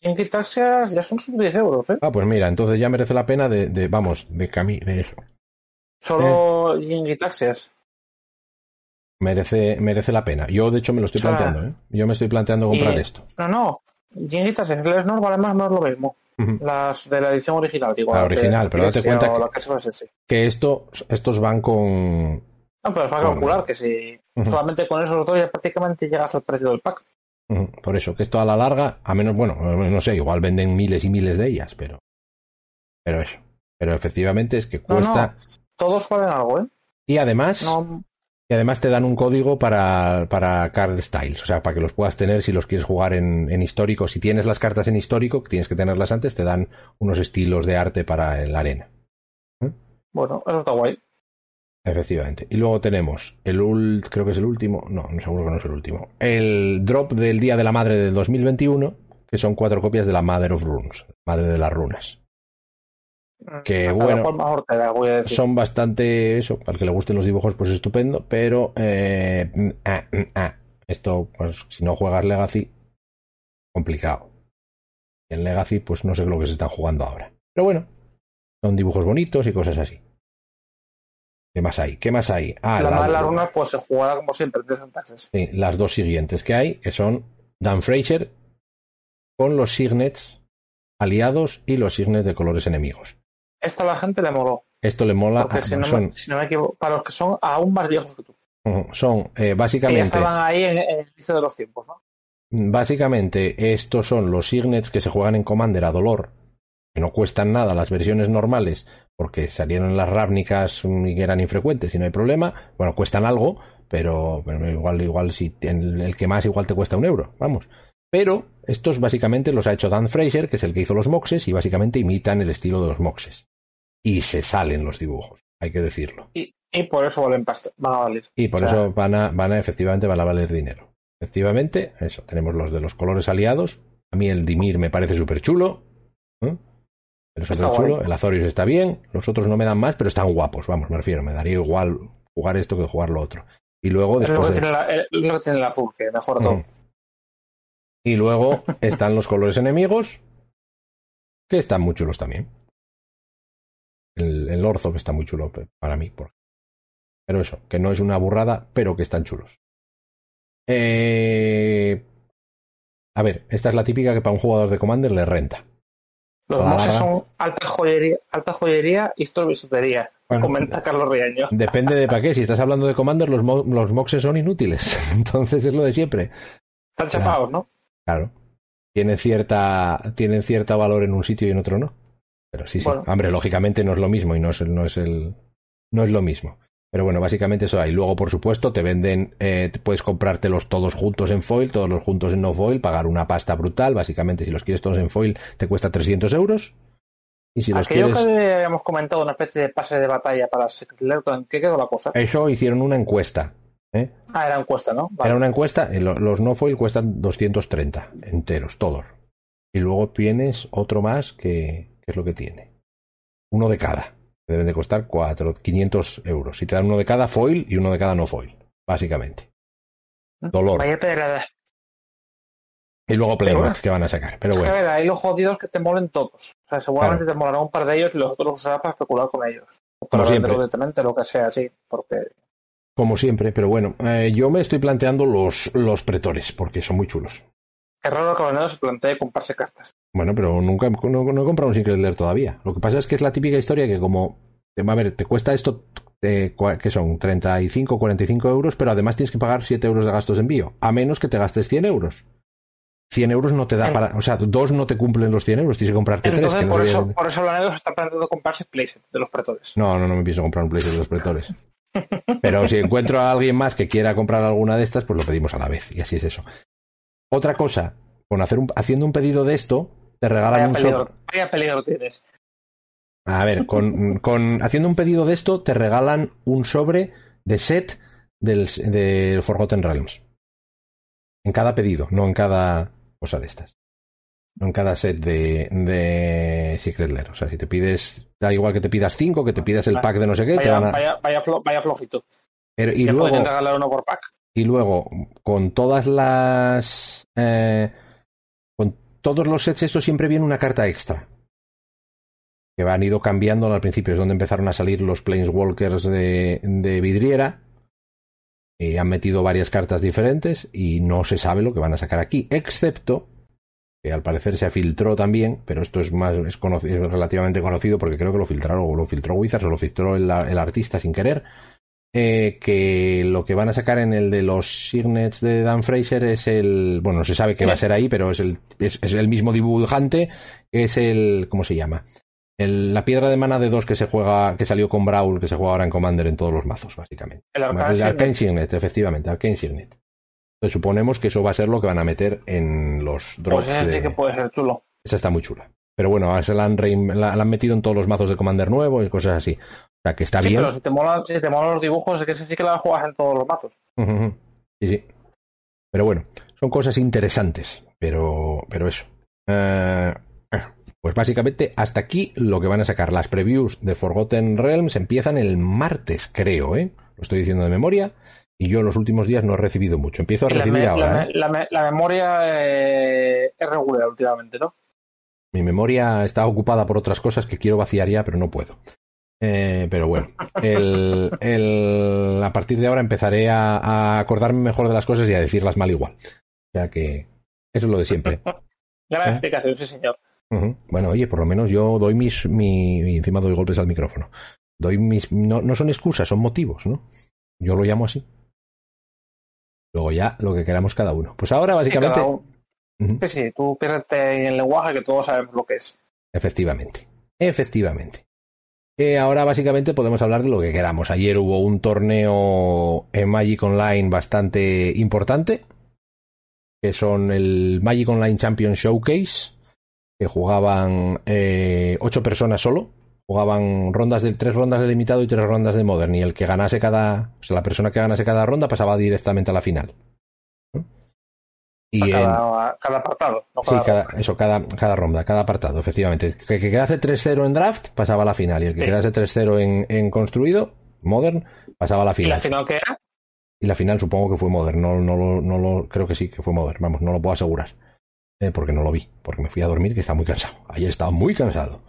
En Gritaxias ya son sus 10 euros, ¿eh? Ah, pues mira, entonces ya merece la pena de, de vamos, de cami de eso. Solo eh. en merece, merece la pena. Yo, de hecho, me lo estoy planteando. ¿eh? Yo me estoy planteando comprar esto. No, no. Jingitas en inglés no vale más no es lo mismo. Las de la edición original, digo. La original, pero date cuenta que, esto, estos van con. No, pero es para calcular que si solamente con esos dos ya prácticamente llegas al precio del pack. Por eso, que esto a la larga, a menos, bueno, no sé, igual venden miles y miles de ellas, pero. Pero eso. Pero efectivamente es que cuesta. todos valen algo, ¿eh? Y además, y además te dan un código para, para card styles, o sea, para que los puedas tener si los quieres jugar en, en histórico. Si tienes las cartas en histórico, que tienes que tenerlas antes, te dan unos estilos de arte para la arena. ¿Eh? Bueno, eso está guay. Efectivamente. Y luego tenemos el creo que es el último, no, seguro que no es el último. El drop del Día de la Madre del 2021, que son cuatro copias de la Mother of Runes, Madre de las Runas. Que bueno, son bastante eso, el que le gusten los dibujos, pues estupendo, pero eh, mm, ah, mm, ah, esto, pues si no juegas Legacy, complicado. En Legacy, pues no sé lo que se están jugando ahora. Pero bueno, son dibujos bonitos y cosas así. ¿Qué más hay? ¿Qué más hay? Ah, la, la, runa, pues se juega como siempre, de Sí, las dos siguientes que hay, que son Dan Fraser con los signets aliados y los signets de colores enemigos. Esto a la gente le moló. Esto le mola. a, si, no me, equivoco, para los que son aún más viejos que tú. Son, eh, básicamente. Que ya estaban ahí en, el inicio de los tiempos, ¿no? Básicamente, estos son los signets que se juegan en Commander a dolor, que no cuestan nada las versiones normales, porque salieron las rávnicas y eran infrecuentes y no hay problema. Bueno, cuestan algo, pero, igual, igual si el que más igual te cuesta un euro, vamos. Pero estos básicamente los ha hecho Dan Fraser, que es el que hizo los moxes, y básicamente imitan el estilo de los moxes. Y se salen los dibujos, hay que decirlo. Y, por eso valen van a valer. Y por eso van a, van a, efectivamente, van a valer dinero. Efectivamente, eso, tenemos los de los colores aliados. A mí el Dimir me parece súper chulo. ¿eh? El, chulo. el Azorius está bien. Los otros no me dan más, pero están guapos. Vamos, me refiero. Me daría igual jugar esto que jugar lo otro. Y luego después. tiene, el azul, que mejora todo. Y luego están los colores enemigos, que están muy chulos también. el, el Orzo, que está muy chulo para mí. Por... Pero eso, que no es una burrada, pero que están chulos. Eh... A ver, esta es la típica que para un jugador de Commander le renta. Los moses son alta joyería, alta joyería y esto es bisutería. comenta Carlos Riaño. Depende de para qué. Si estás hablando de Commander, los, mo los moxes son inútiles. Entonces es lo de siempre. Están chapados, ¿no? Claro. Tienen cierta, tienen cierta valor en un sitio y en otro no. Pero sí, sí. Hombre, lógicamente no es lo mismo y no es, no es el. No es lo mismo. Pero bueno, básicamente eso hay. Luego, por supuesto, te venden, eh, puedes comprártelos todos juntos en foil, todos los juntos en no foil, pagar una pasta brutal. Básicamente, si los quieres todos en foil, te cuesta 300 euros. Y si los Aquello que habíamos comentado, una especie de pase de batalla para Secret ¿en qué quedó la cosa? Eso hicieron una encuesta. ¿eh? Ah, era encuesta, ¿no? Era una encuesta. Los no foil cuestan 230 enteros, todos. Y luego tienes otro más que, que es lo que tiene. Uno de cada deben de costar 4, 500 euros. Y te dan uno de cada foil y uno de cada no foil, básicamente. Dolor. Vaya pedrada. Y luego playmats que van a sacar. Pero bueno. A ver, hay los jodidos que te molen todos. O sea, seguramente te molarán un par de ellos y los otros los usarás para especular con ellos. Como siempre. lo que sea, sí. Porque... Como siempre, pero bueno, eh, yo me estoy planteando los, los pretores, porque son muy chulos. Es raro que Valnado se plantee comprarse cartas. Bueno, pero nunca no, he comprado un Secret Lair todavía. Lo que pasa es que es la típica historia que como... A ver, te cuesta esto, eh, que son 35, 45 euros, pero además tienes que pagar 7 euros de gastos de envío, a menos que te gastes 100 euros. 100 euros no te da para... O sea, dos no te cumplen los 100 euros, tienes que comprarte Entonces, tres. por, eso, por eso se está planteando comprarse playset de los pretores. No, no, no me pienso comprar un playset de los pretores. Pero si encuentro a alguien más que quiera comprar alguna de estas, pues lo pedimos a la vez. Y así es eso. Otra cosa, con hacer un, haciendo un pedido de esto, te regalan un sobre. Vaya peligro tienes. A ver, con, con, haciendo un pedido de esto, te regalan un sobre de set del, del Forgotten Realms. En cada pedido, no en cada cosa de estas. No en cada set de, de Secret Lair. O sea, si te pides, da igual que te pidas cinco, que te pidas el pack de no sé qué, vaya, te van a... vaya, vaya, flojito. Pero, y luego, pueden regalar uno por pack. Y luego, con todas las. Eh, todos los sets, esto siempre viene una carta extra. Que han ido cambiando al principio, es donde empezaron a salir los Planeswalkers de, de vidriera. Y han metido varias cartas diferentes y no se sabe lo que van a sacar aquí, excepto que al parecer se filtró también, pero esto es más es, relativamente conocido porque creo que lo filtraron o lo filtró Wizards o lo filtró el artista sin querer, eh, que lo que van a sacar en el de los signets de Dan Fraser es el. Bueno, no se sabe qué va a ser ahí, pero es el, es, el mismo dibujante, que es el. ¿Cómo se llama? El, la piedra de mana de dos que se juega, que salió con Brawl, que se juega ahora en Commander en todos los mazos, básicamente. El Arcane, Signet. efectivamente, Arcane Signet. Entonces suponemos que eso va a ser lo que van a meter en los pues drops. Pues de... que puede ser chulo. Esa está muy chula. Pero bueno, se la han, la, han, metido en todos los mazos de Commander nuevo y cosas así. O sea, que está sí, bien. Pero si te, molan, si te molan los dibujos, es que sí que la juegas en todos los mazos. Sí, sí. Pero bueno, son cosas interesantes. Pero, pero eso. Eh, pues básicamente hasta aquí lo que van a sacar. Las previews de Forgotten Realms empiezan el martes, creo, ¿eh? Lo estoy diciendo de memoria. Y yo en los últimos días no he recibido mucho. Empiezo a recibir ahora. La, ¿eh? la, memoria eh, es regular últimamente, ¿no? Mi memoria está ocupada por otras cosas que quiero vaciar ya, pero no puedo. Eh, pero bueno, el, el, a partir de ahora empezaré a, a, acordarme mejor de las cosas y a decirlas mal igual. O sea que eso es lo de siempre. Gran ¿Eh? explicación, sí, señor. Uh -huh. Bueno, oye, por lo menos yo doy mis. Mi, encima doy golpes al micrófono. Doy mis. No, no son excusas, son motivos, ¿no? Yo lo llamo así. Luego ya lo que queramos cada uno. Pues ahora, básicamente. Sí, uh -huh. sí, tú piérdete en el lenguaje que todos sabemos lo que es. Efectivamente. Efectivamente. Eh, ahora básicamente podemos hablar de lo que queramos. Ayer hubo un torneo en Magic Online bastante importante, que son el Magic Online Champion Showcase, que jugaban eh, ocho personas solo, jugaban rondas de tres rondas de limitado y tres rondas de modern, y el que ganase cada, o sea, la persona que ganase cada ronda pasaba directamente a la final. Y cada, en, cada apartado. No cada sí, cada, eso, cada, cada ronda, cada apartado, efectivamente. Que, que quedase 3-0 en draft pasaba a la final. Y el que sí. quedase 3-0 en, en, construido, modern, pasaba a la final. ¿Y la final qué era? Y la final supongo que fue modern. No, no, no, no lo, creo que sí, que fue modern. Vamos, no lo puedo asegurar. Eh, porque no lo vi. Porque me fui a dormir que estaba muy cansado. Ayer estaba muy cansado.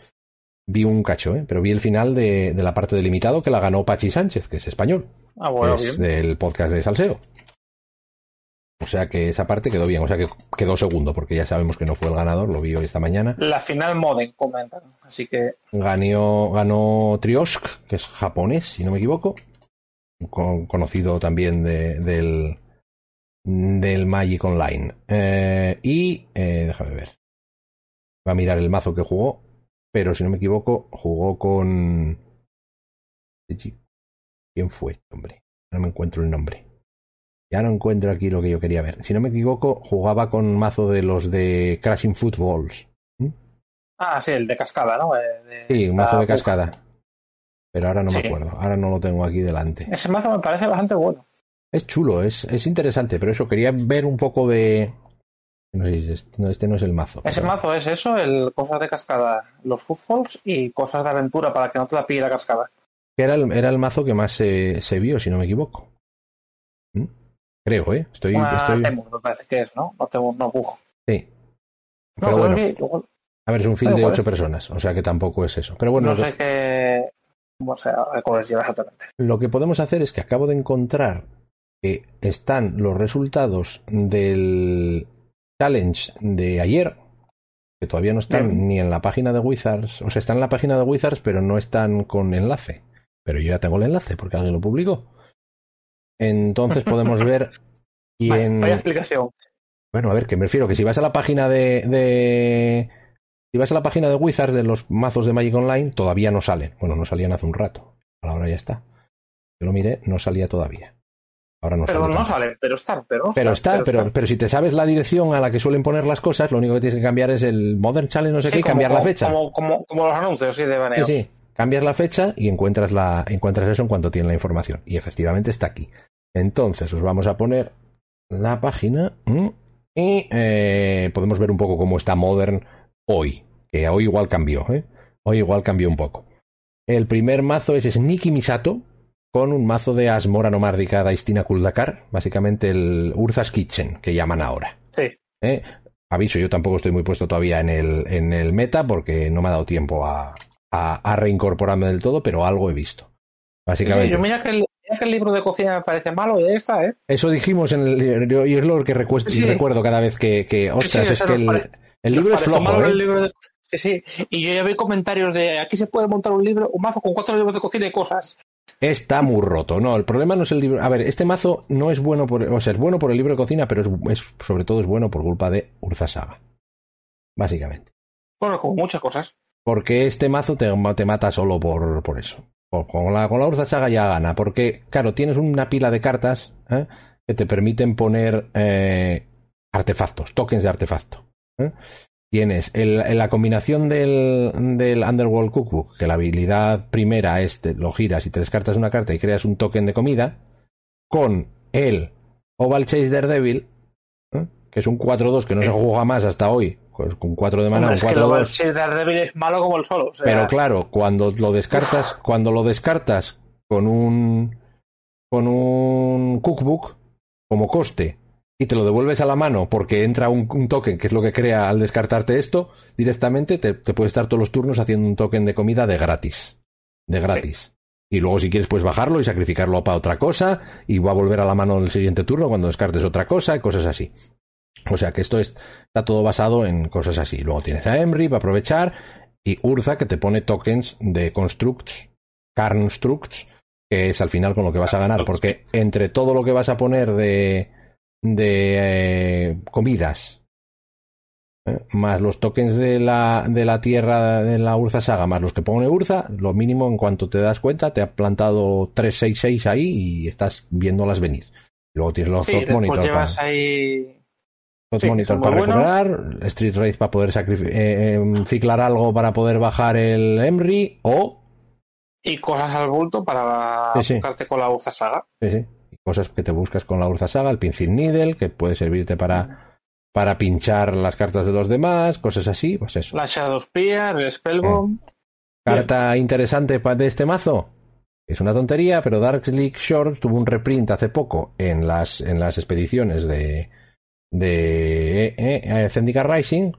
vi un cacho, ¿eh? pero vi el final de, de la parte delimitado que la ganó Pachi Sánchez, que es español. Ah, bueno, es bien. del podcast de Salseo. O sea que esa parte quedó bien, o sea que quedó segundo, porque ya sabemos que no fue el ganador, lo vi hoy esta mañana. La final Modem comentan. Así que Ganó, ganó Triosk, que es japonés, si no me equivoco. Con- conocido también de- del, del Magic Online. Eh, y eh, déjame ver. Va a mirar el mazo que jugó, pero si no me equivoco, jugó con. ¿Quién fue este hombre? No me encuentro el nombre. Ya no encuentro aquí lo que yo quería ver. Si no me equivoco, jugaba con mazo de los de Crashing Footballs. Ah, sí, el de cascada, ¿no? Eh, de- Sí, un mazo ah, de uf. cascada. Pero ahora no me acuerdo. Ahora no lo tengo aquí delante. Ese mazo me parece bastante bueno. Es chulo, es, es interesante, pero eso, quería ver un poco de... No sé, este no es el mazo. Ese pero- mazo es eso, el cosas de cascada, los footballs y cosas de aventura para que no te la pille la cascada. Era el, era el mazo que más se, se vio, si no me equivoco. Creo, ¿eh? Estoy... Una estoy... Temur, me parece que es, ¿no? No Temur, no, Bug. Sí. No, Pero bueno, que igual- a ver, es un film de ocho es- personas, o sea que tampoco es eso. Pero bueno, no lo- sé qué... O sea, exactamente. Lo que podemos hacer es que acabo de encontrar que están los resultados del challenge de ayer, que todavía no están Bien. ni en la página de Wizards, o sea, están en la página de Wizards, pero no están con enlace. Pero yo ya tengo el enlace porque alguien lo publicó. Entonces podemos ver quién. Vaya, explicación. Bueno, a ver, que me refiero que si vas a la página de, de- Si vas a la página de Wizards de los mazos de Magic Online, todavía no salen. Bueno, no salían hace un rato. Ahora ya está. Yo lo miré, no salía todavía. Ahora no Pero sale no salen, pero están, pero no Pero está, pero, pero si te sabes la dirección a la que suelen poner las cosas, lo único que tienes que cambiar es el Modern Challenge, no sé Sí, qué, y como- cambiar la fecha. Como, como, como los anuncios, sí, de Sí, baneos. sí. Cambias la fecha y encuentras, la, encuentras eso en cuanto tienes la información. Y efectivamente está aquí. Entonces, os vamos a poner la página ¿m? y eh, podemos ver un poco cómo está Modern hoy. Que hoy igual cambió, ¿eh? Hoy igual cambió un poco. El primer mazo es Sneaky Misato con un mazo de Asmora Nomárdica Daistina Kuldakar, básicamente el Urza's Kitchen, que llaman ahora. Sí. ¿eh? Aviso, yo tampoco estoy muy puesto todavía en el, en el meta porque no me ha dado tiempo a, a, a reincorporarme del todo, pero algo he visto. Sí, Básicamente. yo mira que, el, mira que el libro de cocina me parece malo y ahí está, ¿eh? Eso dijimos en el y es lo que recuest- Sí. recuerdo cada vez que, que ostras, sí, es que el, parece- el libro es flojo, malo ¿eh? el libro de- Sí, sí. Y yo ya vi comentarios de aquí se puede montar un libro, un mazo con cuatro libros de cocina y cosas. Está muy roto. No, el problema no es el libro. A ver, este mazo no es bueno por, o sea, es bueno por el libro de cocina, pero es, es- sobre todo es bueno por culpa de Urza Saga. Básicamente. Bueno, como muchas cosas. Porque este mazo te, mata solo por, eso. Con la, con la Urza Saga ya gana. Porque, claro, tienes una pila de cartas ¿eh? que te permiten poner eh, artefactos, tokens de artefacto. ¿eh? Tienes la combinación del, Underworld Cookbook, que la habilidad primera es te lo giras y te descartas una carta y creas un token de comida, con el Oval Chase Daredevil, ¿eh? que es un 4-2 que no se juega más hasta hoy, con 4 de mana, Hombre, un es que luego el 4-2. Shield Daredevil es malo como el solo. o sea, Pero claro, cuando lo descartas, cuando lo descartas con un con un cookbook como coste y te lo devuelves a la mano porque entra un, un token, que es lo que crea al descartarte esto, directamente te, te puedes estar todos los turnos haciendo un token de comida de gratis. De gratis. Y luego si quieres puedes bajarlo y sacrificarlo para otra cosa y va a volver a la mano el siguiente turno cuando descartes otra cosa y cosas así. O sea que esto es, está todo basado en cosas así. Luego tienes a Emry para aprovechar y Urza que te pone tokens de constructs, constructs, que es al final con lo que vas a ganar, porque entre todo lo que vas a poner de, de eh, comidas, ¿eh? más los tokens de la, de la tierra de la Urza Saga, más los que pone Urza, lo mínimo en cuanto te das cuenta, te ha plantado 366 ahí y estás viéndolas venir. Luego tienes los sí, después llevas ahí. Hot Sí, Monitor para recuperar, Street Race para poder eh, em, ciclar algo para poder bajar el Emry o Y cosas al bulto para Sí, sí. buscarte con la Urza Saga. sí, sí, cosas que te buscas con la Urza Saga, el Pincil Needle, que puede servirte para, para pinchar las cartas de los demás, cosas así, pues eso. La Shadow Spear, el Spellbomb. Carta interesante de este mazo. Es una tontería, pero Dark League Short tuvo un reprint hace poco en las, en las expediciones de, de eh, eh, Zendikar Rising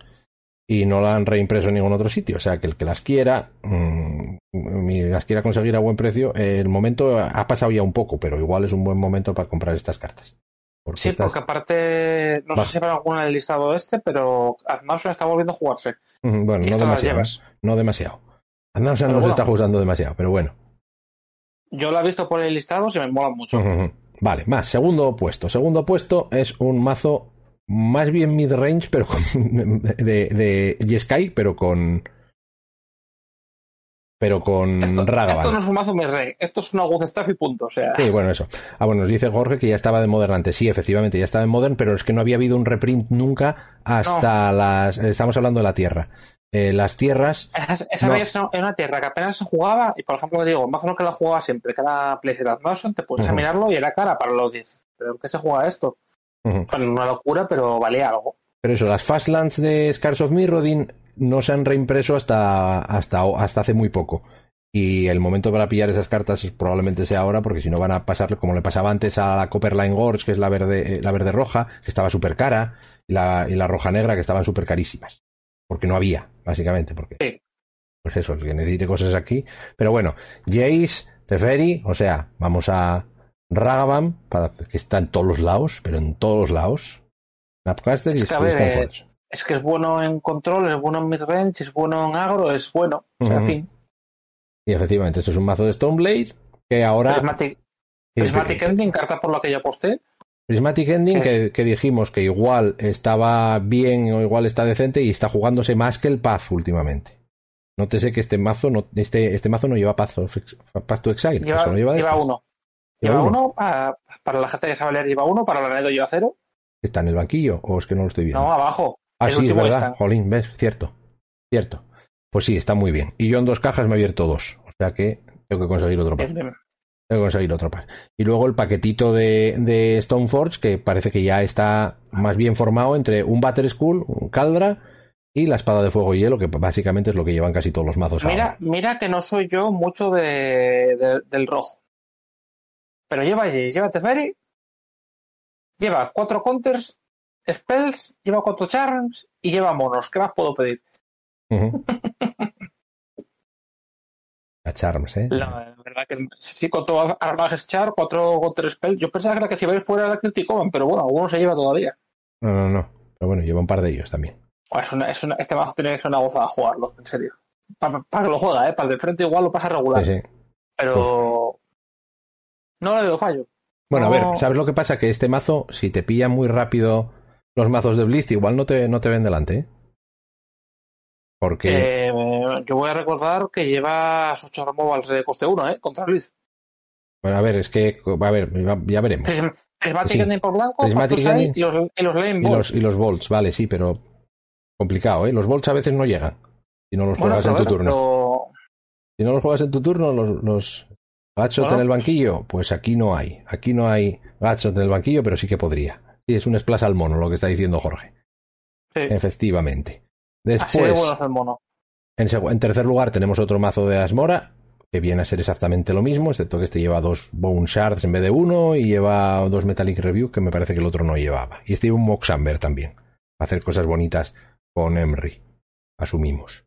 y no la han reimpreso en ningún otro sitio. O sea que el que las quiera, mmm, las quiera conseguir a buen precio, el momento ha pasado ya un poco, pero igual es un buen momento para comprar estas cartas. Porque sí, estas... porque aparte, no sé si habrá alguna en el listado este, pero Admausen está volviendo a jugarse. Bueno, no demasiado, no demasiado. Admausen no bueno, se está jugando demasiado, pero bueno. Yo la he visto por el listado, se me mola mucho. Uh -huh. Vale, más, segundo puesto. Segundo puesto es un mazo más bien mid-range, pero con. de, de Jeskai, pero con. Pero con esto, Ragavan. Esto no es un mazo mid-range, esto es una Staff y punto. O sea. Sí, bueno, eso. Ah, bueno, nos dice Jorge que ya estaba de Modern antes. Sí, efectivamente, ya estaba en Modern, pero es que no había habido un reprint nunca hasta no. las. Estamos hablando de la Tierra. Eh, las tierras. Esa, esa no. vez era una tierra que apenas se jugaba, y por ejemplo, digo, el mazo no que la jugaba siempre, cada Playset Motion, te puedes uh -huh. mirarlo y era cara para los 10. ¿Pero qué se juega esto? Uh -huh. Bueno, una locura, pero valía algo. Pero eso, las Fastlands de Scars of Mirrodin no se han reimpreso hasta, hasta, hasta hace muy poco. Y el momento para pillar esas cartas probablemente sea ahora, porque si no van a pasarle como le pasaba antes a la Copperline Gorge, que es la verde, eh, la verde roja, que estaba súper cara, y la, y la roja negra, que estaban súper carísimas. Porque no había, básicamente. Porque, sí. Pues eso, el que necesite cosas aquí. Pero bueno, Jace, Teferi, o sea, vamos a Ragavan, para, que está en todos los lados, pero en todos los lados. Snapcaster es y que, ver, eh, es que es bueno en control, es bueno en midrange, es bueno en agro, es bueno. Uh -huh. en fin. Y efectivamente, esto es un mazo de Stoneblade que ahora. Prismatic, Prismatic Ending, carta por la que yo aposté. Prismatic Ending, que, que, dijimos que igual estaba bien o igual está decente y está jugándose más que el Path últimamente. Nótese que este mazo no, este, este mazo no lleva of, Path to Exile. Lleva, no lleva, lleva uno. Lleva, uno, para, la gente que sabe leer lleva uno, para la Nedo lleva cero. ¿Está en el banquillo o es que no lo estoy viendo? No, abajo. Ah, el sí, es verdad. Jolín, ves, cierto. Cierto. Pues sí, está muy bien. Y yo en dos cajas me he abierto dos. O sea que tengo que conseguir otro par. Tengo que conseguir otro par. Y luego el paquetito de, de Stoneforge, que parece que ya está más bien formado entre un Butter School, un Caldra y la espada de fuego y hielo, que básicamente es lo que llevan casi todos los mazos mira, ahora. Mira que no soy yo mucho de, de, del rojo. Pero lleva allí, lleva Teferi, lleva cuatro counters, spells, lleva cuatro charms y lleva monos. ¿Qué más puedo pedir? Uh -huh. A Charms, ¿eh? La, verdad que sí, cuatro armas Char, cuatro Counter Spell. Yo pensaba que la que si vais fuera la criticaban, pero bueno, alguno se lleva todavía. No, no, no. Pero bueno, lleva un par de ellos también. Es una, es una, este mazo tiene que ser una gozada jugarlo, en serio. Para, que lo juega, ¿eh? Para el de frente igual lo pasa regular. Sí, sí. Pero. No le veo fallo. Bueno, no... a ver, ¿sabes lo que pasa? Que este mazo, si te pilla muy rápido los mazos de Blist, igual no te, no te ven delante, ¿eh? Porque. Eh, yo voy a recordar que llevas 8 removals de coste 1, ¿eh? Contra Blitz. Bueno, a ver, es que. A ver, ya veremos. Prismatic sí. Ending por blanco, Ending y los, y los Lane y los, y los Bolts, vale, sí, pero. Complicado, ¿eh? Los Bolts a veces no llegan. Si no los bueno, juegas en tu turno. Pero... Si no los juegas en tu turno, los. los... Gatshot bueno, en el banquillo, pues aquí no hay. Aquí no hay Gatshot en el banquillo, pero sí que podría. Sí, es un splash al mono lo que está diciendo Jorge. Sí. Efectivamente. Después, Así de mono. En, en, tercer lugar tenemos otro mazo de Asmora, que viene a ser exactamente lo mismo, excepto que este lleva dos Bone Shards en vez de uno y lleva dos Metallic Review, que me parece que el otro no llevaba. Y este lleva un Moxamber también, hacer cosas bonitas con Emry, asumimos.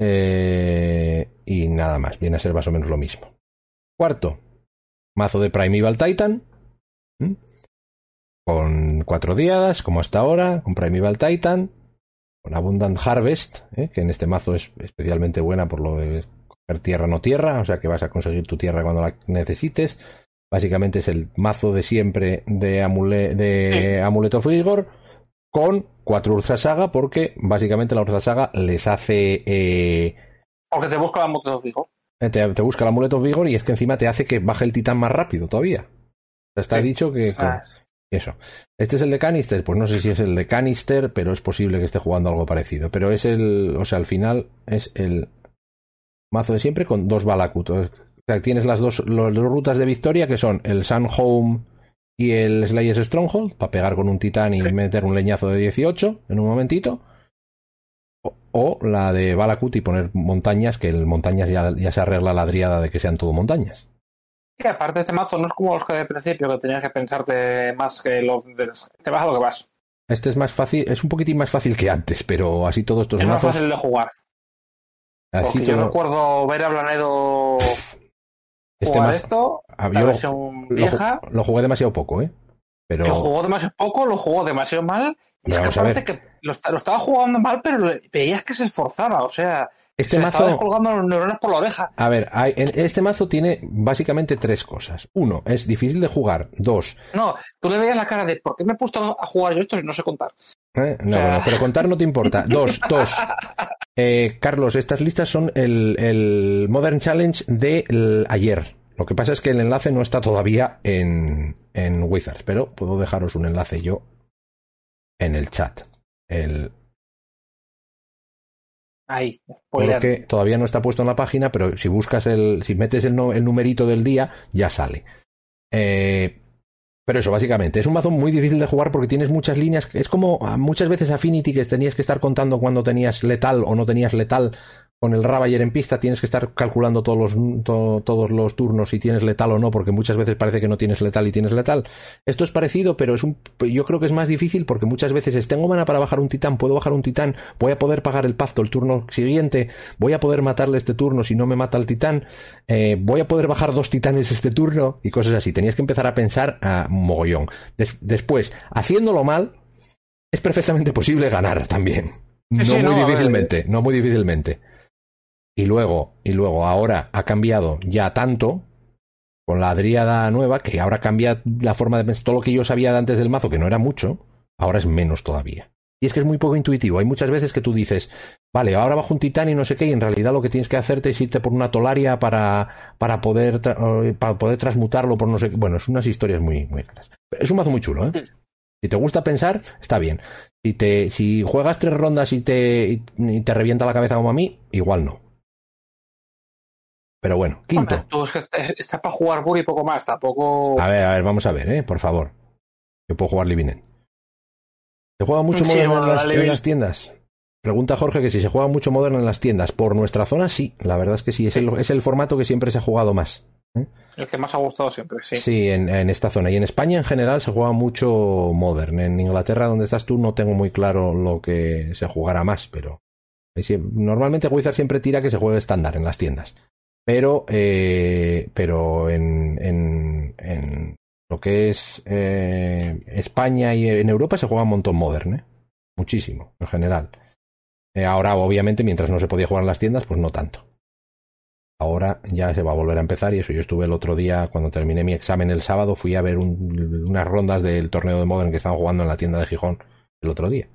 Eh, y nada más, viene a ser más o menos lo mismo. Cuarto, mazo de Primeval Titan, ¿Mm? con cuatro diadas, como hasta ahora, con Primeval Titan, con Abundant Harvest, ¿eh? que en este mazo es especialmente buena por lo de coger tierra no tierra, o sea que vas a conseguir tu tierra cuando la necesites. Básicamente es el mazo de siempre de, amule de sí. Amuleto Frigor con cuatro Urza Saga, porque básicamente la Urza Saga les hace. Eh... Porque te busca el Amuleto Vigor. Te, te, busca el Amuleto Vigor y es que encima te hace que baje el titán más rápido todavía. Está sí. dicho que. Ah, eso. ¿Este es el de Canister? Pues no sé si es el de Canister, pero es posible que esté jugando algo parecido. Pero es el. O sea, al final es el mazo de siempre con dos Balakut. O sea, tienes las dos, las dos rutas de victoria que son el Sun Home y el Slayer's Stronghold, para pegar con un titán y sí. meter un leñazo de 18 en un momentito. O, o, la de Balakut y poner montañas, que el montañas ya, ya se arregla la driada de que sean todo montañas. Y aparte este mazo no es como los que de principio, que tenías que pensarte más que los de este mazo lo que vas. Este es más fácil, es un poquitín más fácil que antes, pero así todos estos Es más mazos. fácil de jugar. así yo recuerdo ver a Blanedo este jugar mazo- esto, la yo versión lo, vieja. lo jugué demasiado poco, ¿eh? Pero Lo jugó demasiado poco, lo jugó demasiado mal. Y es que aparte que lo, esta- lo estaba jugando mal, pero veías que se esforzaba. O sea, este se estaba mazo. descolgando los neurones por la oreja. A ver, hay- en- este mazo tiene básicamente tres cosas. Uno, es difícil de jugar. Dos, No, tú le veías la cara de ¿por qué me he puesto a jugar yo esto si no sé contar? ¿eh? no, O sea- bueno, pero contar no te importa. Dos, dos. Eh, Carlos, estas listas son el, el Modern Challenge de el- ayer. Lo que pasa es que el enlace no está todavía en, en Wizards, pero puedo dejaros un enlace yo en el chat. El, Ahí, todavía no está puesto en la página, pero si buscas el, si metes el, no- el numerito del día, ya sale. Eh, pero eso, básicamente, es un mazo muy difícil de jugar porque tienes muchas líneas. Es como muchas veces Affinity que tenías que estar contando cuando tenías letal o no tenías letal. Con el Ravager en pista tienes que estar calculando todos los, to- todos los turnos si tienes letal o no, porque muchas veces parece que no tienes letal y tienes letal. Esto es parecido, pero es un, yo creo que es más difícil porque muchas veces es tengo mana para bajar un titán, puedo bajar un titán, voy a poder pagar el pacto el turno siguiente, voy a poder matarle este turno si no me mata el titán, eh, voy a poder bajar dos titanes este turno y cosas así. Tenías que empezar a pensar a mogollón. Des- después, haciéndolo mal, es perfectamente posible ganar también. No Sí, muy no, ver, difícilmente, no muy difícilmente. Y luego, y luego ahora ha cambiado ya tanto con la Dríada nueva que ahora cambia la forma de pensar. Todo lo que yo sabía de antes del mazo, que no era mucho, ahora es menos todavía. Y es que es muy poco intuitivo. Hay muchas veces que tú dices, vale, ahora bajo un titán y no sé qué, y en realidad lo que tienes que hacerte es irte por una tolaria para, para, poder, eh, para poder transmutarlo por no sé qué. Bueno, es unas historias muy, muy claras. Es un mazo muy chulo, ¿eh? Si te gusta pensar, está bien. Si, te, si juegas tres rondas y te, y te revienta la cabeza como a mí, igual no. Pero bueno, quinto. Hombre, tú para jugar Buri y poco más, tampoco. A ver, a ver, vamos a ver, ¿eh? Por favor. Yo puedo jugar Living End. ¿Se juega mucho Sí, Modern en, las, en tiendas? Pregunta Jorge que si se juega mucho Modern en las tiendas. Por nuestra zona, sí. La verdad es que sí. Es, Sí. El, es el formato que siempre se ha jugado más. El que más ha gustado siempre, sí. Sí, en, en esta zona. Y en España en general se juega mucho Modern. En Inglaterra, donde estás tú, no tengo muy claro lo que se jugará más, pero. Normalmente Wizard siempre tira que se juegue estándar en las tiendas. Pero, eh, pero en, en, en lo que es eh, España y en Europa se juega un montón Modern, ¿eh? Muchísimo, en general. Ahora, obviamente, mientras no se podía jugar en las tiendas, pues no tanto. Ahora ya se va a volver a empezar y eso. Yo estuve el otro día, cuando terminé mi examen el sábado, fui a ver un- unas rondas del torneo de Modern que estaban jugando en la tienda de Gijón el otro día.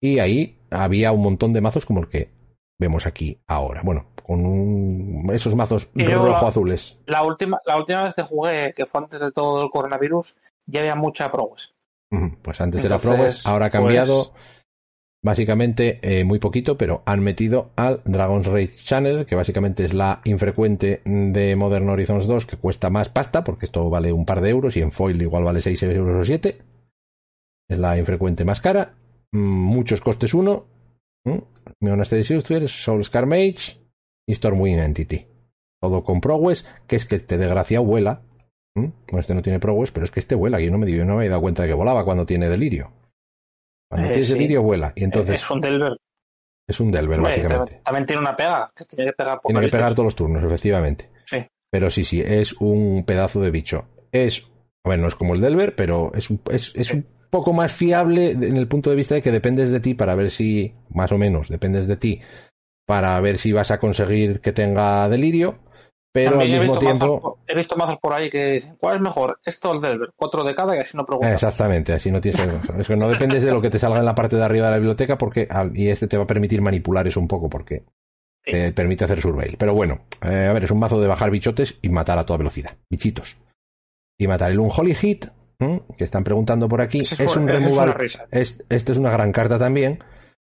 Y ahí había un montón de mazos como el que vemos aquí ahora. Bueno, con un- esos mazos rojo-azules. La última, la última vez que jugué, que fue antes de todo el coronavirus, ya había mucha progress. Ujú, Pues antes Entonces, era Progress, ahora ha cambiado. pues- Básicamente, eh, muy poquito, pero han metido al Dragon's Rage Channel, que básicamente es la infrecuente de Modern Horizons 2, que cuesta más pasta, porque esto vale un par de euros, y en foil igual vale 6 euros o 7. Es la infrecuente más cara. Mm, muchos costes 1. Monastery Silver, Soul Scar Mage y Stormwind Entity. Todo con Progress, que es que te desgracia vuela. ¿Mm? Bueno, este no tiene Progress, pero es que este vuela. Yo no me, yo no me había dado cuenta de que volaba cuando tiene delirio. Cuando Eh, tienes sí. delirio, vuela. Y entonces es un Delver. es un Delver, Hombre, básicamente. también, tiene una pega, tiene que pegar Tiene que pegar todos los turnos, efectivamente. Sí. Pero sí, sí, es un pedazo de bicho. Es, bueno, no es como el Delver, pero es, un- es, es un poco más fiable en el punto de vista de que dependes de ti para ver si, más o menos, dependes de ti para ver si vas a conseguir que tenga delirio, pero También al he mismo mazos, tiempo... he visto mazos por ahí que dicen, ¿cuál es mejor? Esto o el Delver. Cuatro de cada y así no preguntas. Exactamente, así no tienes. Es que no dependes de lo que te salga en la parte de arriba de la biblioteca porque al- y este te va a permitir manipular eso un poco porque Sí. te permite hacer surveil. Pero bueno, eh, a ver, es un mazo de bajar bichotes y matar a toda velocidad, bichitos. Y matar el Unholy Hit, que están preguntando por aquí, es un removal. risa. Es, este es una gran carta también.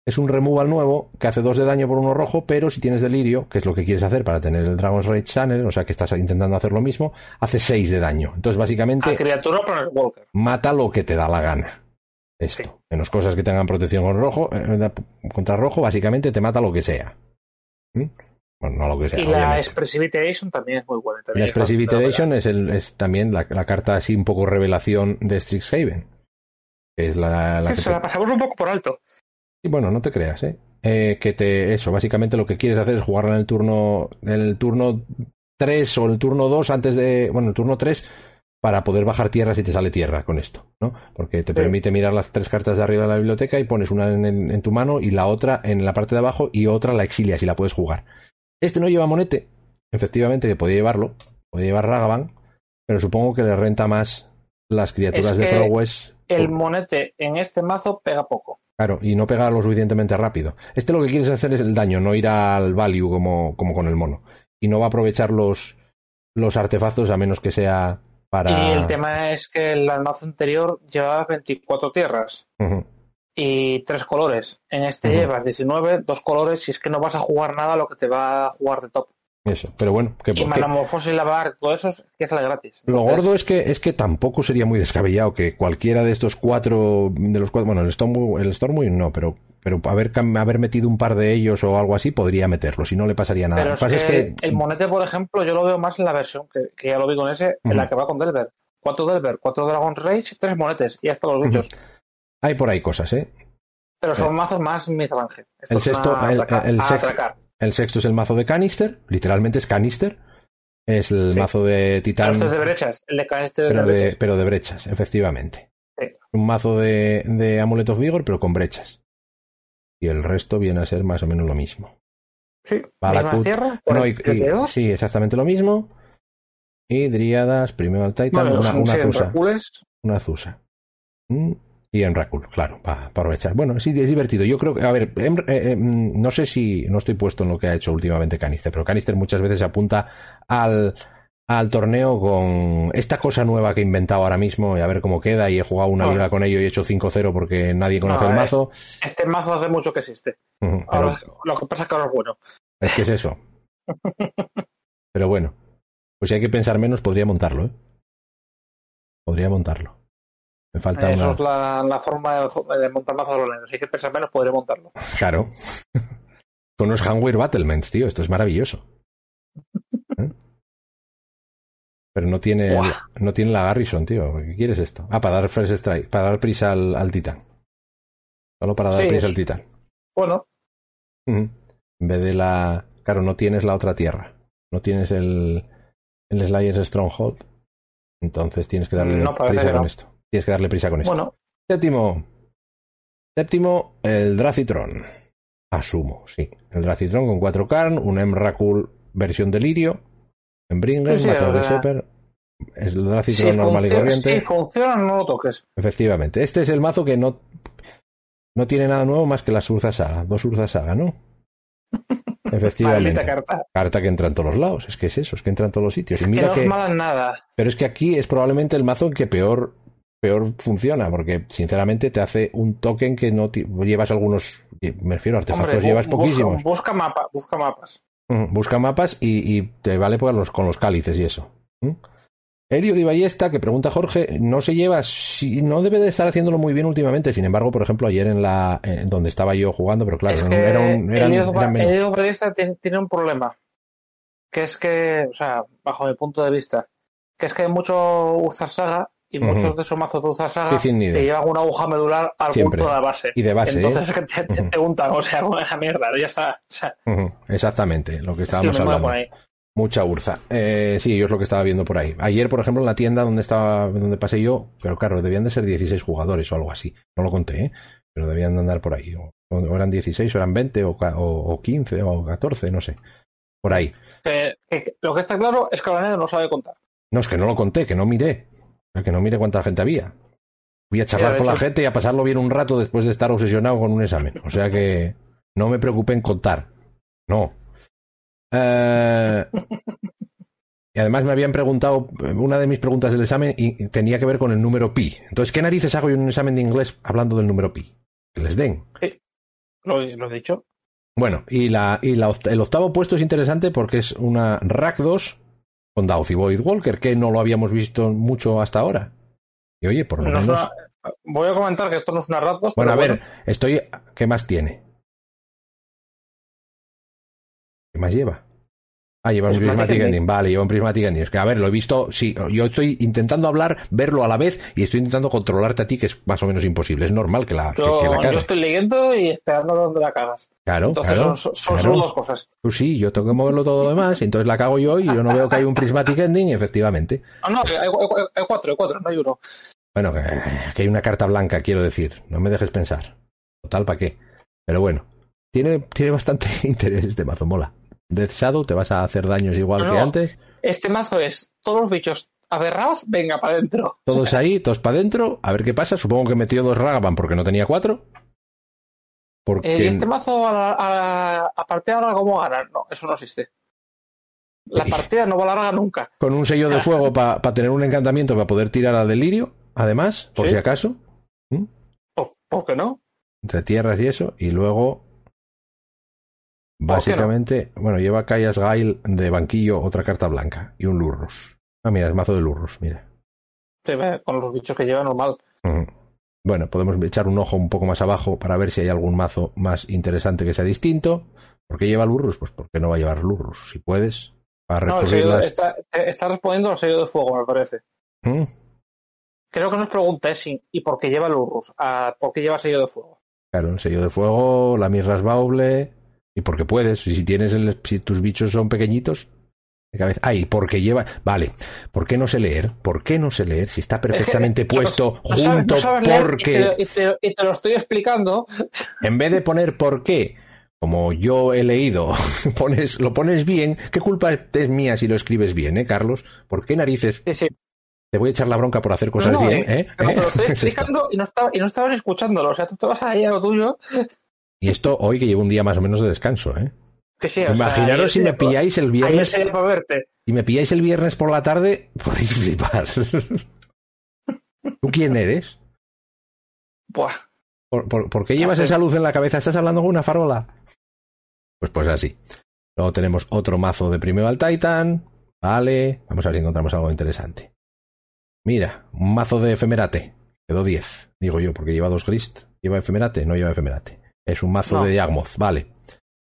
Es un removal nuevo que hace dos de daño por uno rojo, pero si tienes delirio, que es lo que quieres hacer para tener el Dragon's Rage Channel, o sea que estás intentando hacer lo mismo, hace seis de daño. Entonces, básicamente, A criatura Walker. mata lo que te da la gana. Esto. Sí. Menos cosas que tengan protección con rojo, eh, contra rojo, básicamente te mata lo que sea. ¿Mm? Bueno, no lo que sea. Y obviamente. la Expressivitation también es muy buena. La También es el, es también la, la carta así un poco revelación de Strixhaven. es la, la que Se te- la pasamos un poco por alto. Sí, bueno, no te creas, ¿eh? Eh, que te, eso, básicamente lo que quieres hacer es jugarla en el turno, en el turno 3 o el turno 2 antes de, bueno, el turno 3 para poder bajar tierra si te sale tierra con esto, ¿no? Porque te Sí. permite mirar las tres cartas de arriba de la biblioteca y pones una en, en- en tu mano y la otra en la parte de abajo y otra la exilias y la puedes jugar. Este no lleva monete, efectivamente que podía llevarlo, podía llevar Ragavan, pero supongo que le renta más las criaturas Es de Prowess El monete en este mazo pega poco. Claro, y no pegar lo suficientemente rápido. Este lo que quieres hacer es el daño, no ir al value como, como con el mono. Y no va a aprovechar los, los artefactos a menos que sea para. Y el tema es que el mazo anterior llevaba 24 tierras. Y tres colores. En este llevas 19, dos colores, y es que no vas a jugar nada lo que te va a jugar de top. Eso, pero bueno, que, Y Metamorfosis y Lavar, todo eso es que sale gratis. lo Entonces, gordo es que, es que tampoco sería muy descabellado que cualquiera de estos cuatro, de los cuatro, bueno, el Stormwind, el Stormwind no, pero, pero haber, haber metido un par de ellos o algo así podría meterlo, si no le pasaría nada. Pero Lo es que que, pasa es que el monete, por ejemplo, yo lo veo más en la versión que, que ya lo vi con ese, en la que va con Delver. Cuatro Delver, cuatro Dragon Rage, tres monetes y hasta los bichos. Hay por ahí cosas, ¿eh? Pero son mazos más midrange. Esto El sexto- el- sexto- atracar. El sexto es el mazo de canister, literalmente es canister. Es el Sí. mazo de Pero titán. es de brechas. El de Canister pero de de, brechas. pero de brechas, efectivamente. Sí. Un mazo de, de Amulet of Vigor, pero con brechas. Y el resto viene a ser más o menos lo mismo. Sí. Por No, el y- y- 32. sí, exactamente lo mismo. Y Driadas, primero al Titan, Bueno, una, una Zusa. Una Zusa. Mm, Y en Rakul, claro, para aprovechar. Bueno, sí, es divertido. Yo creo que, a ver, em- eh, mm, no sé si, no estoy puesto en lo que ha hecho últimamente Canister, pero Canister muchas veces apunta al, al torneo con esta cosa nueva que he inventado ahora mismo y a ver cómo queda. Y he jugado una Bueno. liga con ello y he hecho 5-0 porque nadie conoce No, el eh, mazo. Este mazo hace mucho que existe. Ahora, lo que pasa es que ahora es bueno. es que es eso. Pero bueno, pues si hay que pensar menos, podría montarlo, ¿eh? Podría montarlo. Me falta Eso una. es la, la forma de, de montar mazos roleros. Si hay que pensar menos, podré montarlo. Claro. Con unos Handwear Battlements, tío. Esto es maravilloso. ¿Eh? Pero no tiene, Buah. no tiene la Garrison, tío. ¿Qué quieres esto? Ah, para dar Fresh Strike, para dar prisa al, al Titán. Solo para dar Sí, prisa es- al Titán. Bueno, Ujú. En vez de la. Claro, no tienes la otra tierra. No tienes el. El Slayer's Stronghold. Entonces tienes que darle No, prisa que con esto. Tienes que darle prisa con esto. bueno, Séptimo. Séptimo, el Dracitron. Asumo, sí. El Dracitron con 4 Karn, un Emrakul versión delirio. En Bringer, Sí, sí, o de sea, Shepherd. Es el si Dracitron normal y corriente. si funciona, no lo toques. Efectivamente. Este es el mazo que no, no tiene nada nuevo más que las Urza Saga. Dos Urza Saga, ¿no? Efectivamente. Carta. Carta que entra en todos los lados. Es que es eso, es que entra en todos los sitios. Es y que mira no que. en nada. Pero es que aquí es probablemente el mazo en que peor, peor funciona, porque sinceramente te hace un token que no llevas algunos, me refiero a artefactos, Hombre, llevas busca, poquísimos. busca, mapa, busca mapas. Busca mapas y, y te vale por los, con los cálices y eso. Helio Di Ballesta, que pregunta Jorge, no se lleva, si, no debe de estar haciéndolo muy bien últimamente. Sin embargo, por ejemplo, ayer en la en donde estaba yo jugando, pero claro, es que era un- eran- Elliot Ba- eran. Elliot Ballesta tiene, tiene un problema. Que es que, o sea, bajo mi punto de vista, que es que hay mucho Urza Saga y muchos de esos mazos de Urza Saga Difícil ni idea. te llevan una aguja medular al Siempre. punto de la base. Y de base, Entonces ¿eh? es que te, te preguntan, o sea, con esa mierda, ya está. O sea, Ujú, Exactamente, lo que es estábamos hablando. por ahí. Mucha urza. Eh, sí, yo es lo que estaba viendo por ahí. Ayer, por ejemplo, en la tienda donde estaba, donde pasé yo, pero claro, debían de ser 16 jugadores o algo así. No lo conté, ¿eh? Pero debían de andar por ahí. O, o eran 16, o eran 20, o, o, o 15, o 14, no sé. Por ahí. Que- lo que está claro es que Araneda no sabe contar. No, es que no lo conté, que no miré. Que no miré cuánta gente había. Fui a charlar con la gente y a pasarlo bien un rato después de estar obsesionado con un examen. O sea que no me preocupé en contar. No. Eh, y además me habían preguntado, una de mis preguntas del examen y tenía que ver con el número pi. Entonces, ¿qué narices hago yo en un examen de inglés hablando del número pi? Que les den. Lo, lo he dicho. Bueno, y, la, y la el octavo puesto es interesante porque es una Rack 2 con Dauth y Void Walker, que no lo habíamos visto mucho hasta ahora. Y oye, por lo No menos. una- voy a comentar que esto no es una Ratbos, Bueno, a ver, estoy. ¿Qué más tiene? ¿Qué más lleva? Ah, lleva un Prismatic Prismatic Ending. Ending. Vale, lleva un Prismatic Ending. Es que, a ver, lo he visto. Sí, yo estoy intentando hablar, verlo a la vez y estoy intentando controlarte a ti, que es más o menos imposible. Es normal que la, Yo, que la yo estoy leyendo y esperando donde la cagas. Claro, Entonces claro. son, son claro. dos cosas. Tú sí, yo tengo que moverlo todo lo demás, y entonces la cago yo y yo no veo que hay un Prismatic Ending, y efectivamente. Ah, no, hay, hay- hay cuatro, hay cuatro, no hay uno. Bueno, que, que hay una carta blanca, quiero decir. No me dejes pensar. Total, ¿para qué? Pero bueno, tiene, tiene bastante interés este mazo, mola. Death Shadow, te vas a hacer daños igual No, que antes. Este mazo es todos los bichos aberrados, venga para adentro. Todos ahí, todos para adentro, a ver qué pasa. Supongo que metió dos Ragavan porque no tenía cuatro. Porque Eh, ¿Y este mazo a, a, a partida larga cómo ganar? No, eso no existe. La partida no va larga nunca. con un sello de fuego para tener un encantamiento para poder tirar al delirio, además, por Sí. si acaso, ¿Por, por qué no? entre tierras y eso, y luego básicamente, bueno, lleva Kayas Gail de banquillo, otra carta blanca y un Lurrus. Ah, mira, es mazo de Lurrus, mira. Se ve con los bichos que lleva normal. Bueno, podemos echar un ojo un poco más abajo para ver si hay algún mazo más interesante que sea distinto. ¿Por qué lleva Lurrus? Pues porque no va a llevar Lurrus. Si puedes, para No, el recurrir sello- las- está, está respondiendo al sello de fuego, me parece. ¿Mm? Creo que nos pregunta si- y por qué lleva el Urrus, a por qué lleva sello de fuego. Claro, un sello de fuego, la mirra Bauble, y porque puedes, y si tienes el, si tus bichos son pequeñitos, de cabeza. Ay, porque lleva. Vale, ¿por qué no sé leer? ¿Por qué no sé leer? Si está perfectamente puesto No junto no sabes leer y porque. te, lo- y te- y te lo estoy explicando. En vez de poner por qué, como yo he leído, pones, lo pones bien, ¿qué culpa es mía si lo escribes bien, eh, Carlos? ¿Por qué narices Sí, sí. te voy a echar la bronca por hacer cosas bien, eh, eh? Pero ¿Eh? te lo estoy Es esto. explicando y no, estaba, y no estaban escuchándolo. O sea, tú te vas ahí a lo tuyo. Y esto hoy que llevo un día más o menos de descanso, ¿eh? Que sí, o sea, Imaginaros si me pilláis el viernes para verte. Si me pilláis el viernes por la tarde, podéis flipar. ¿Tú quién eres? Buah. ¿Por, por- por qué llevas esa luz en la cabeza? ¿Estás hablando con una farola? Pues pues así. Luego tenemos otro mazo de Primeval Titan. Vale. Vamos a ver si encontramos algo interesante. Mira, un mazo de efemerate. Quedó 10. Digo yo, porque lleva dos grist. ¿Lleva efemerate? No lleva efemerate. Es un mazo No. de Yagmoth. Vale.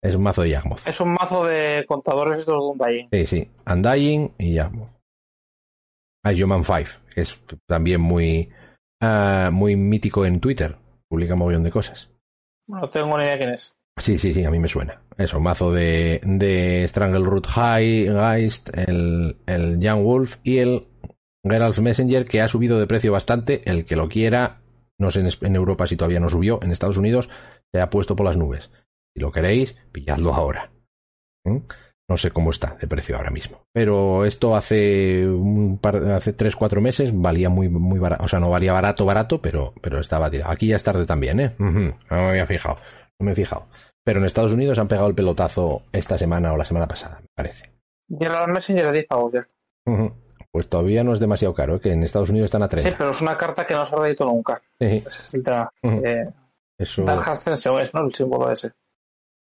Es un mazo de Yagmoth. Es un mazo de contadores estos de Undying. Sí, sí. Undying y Yagmoth. Ah, Human 5, que es también muy, ah, muy mítico en Twitter. Publica un mogollón de cosas. No tengo ni idea quién es. Sí, sí, sí, a mí me suena. Eso, mazo de, de Strangleroot High, Geist, el, el Young Wolf y el Geralt Messenger, que ha subido de precio bastante. El que lo quiera, no sé en Europa si todavía no subió, en Estados Unidos se ha puesto por las nubes. Si lo queréis, pilladlo ahora. ¿Mm? No sé cómo está de precio ahora mismo. Pero esto hace un par, hace tres, cuatro meses valía muy, muy barato. O sea, no valía barato, barato, pero, pero estaba tirado. Aquí ya es tarde también, ¿eh? No me había fijado. No me he fijado. Pero en Estados Unidos han pegado el pelotazo esta semana o la semana pasada, me parece. Y el Messenger de 10 pavos ya. Ujú. Pues todavía no es demasiado caro, ¿eh? que en Estados Unidos están a Sí, 30. pero es una carta que no se ha reeditado nunca. Sí, Ese es el tema. Ujú. Eh, eso Ascension es, ¿no? El símbolo ese.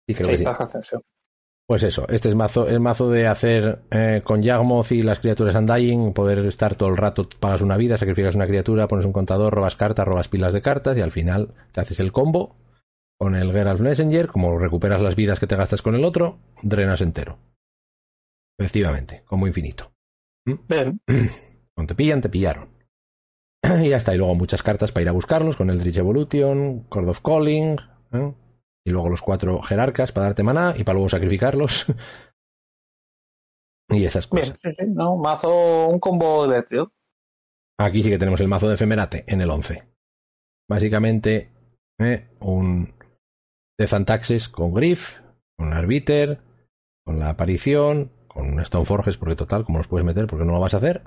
sí creo Sí, que sí. Ascension. Pues eso, este es mazo, el mazo de hacer eh, con Yagmoth y las criaturas Undying, poder estar todo el rato, pagas una vida, sacrificas una criatura, pones un contador, robas cartas, robas pilas de cartas y al final te haces el combo con el Geralt Messenger, como recuperas las vidas que te gastas con el otro, drenas entero. Efectivamente, como infinito. Bien. Cuando te pillan, te pillaron. y ya está, y luego muchas cartas para ir a buscarlos con el Dritch Evolution, Cord of Calling, ¿eh? y luego los cuatro jerarcas para darte maná y para luego sacrificarlos. y esas Bien, cosas. sí, sí, no, mazo, un combo divertido. Aquí sí que tenemos el mazo de Efemerate en el 11. Básicamente, ¿eh? un Death and Taxes con Griff, con Arbiter, con la aparición, con Stoneforges, porque total, como los puedes meter, porque no lo vas a hacer.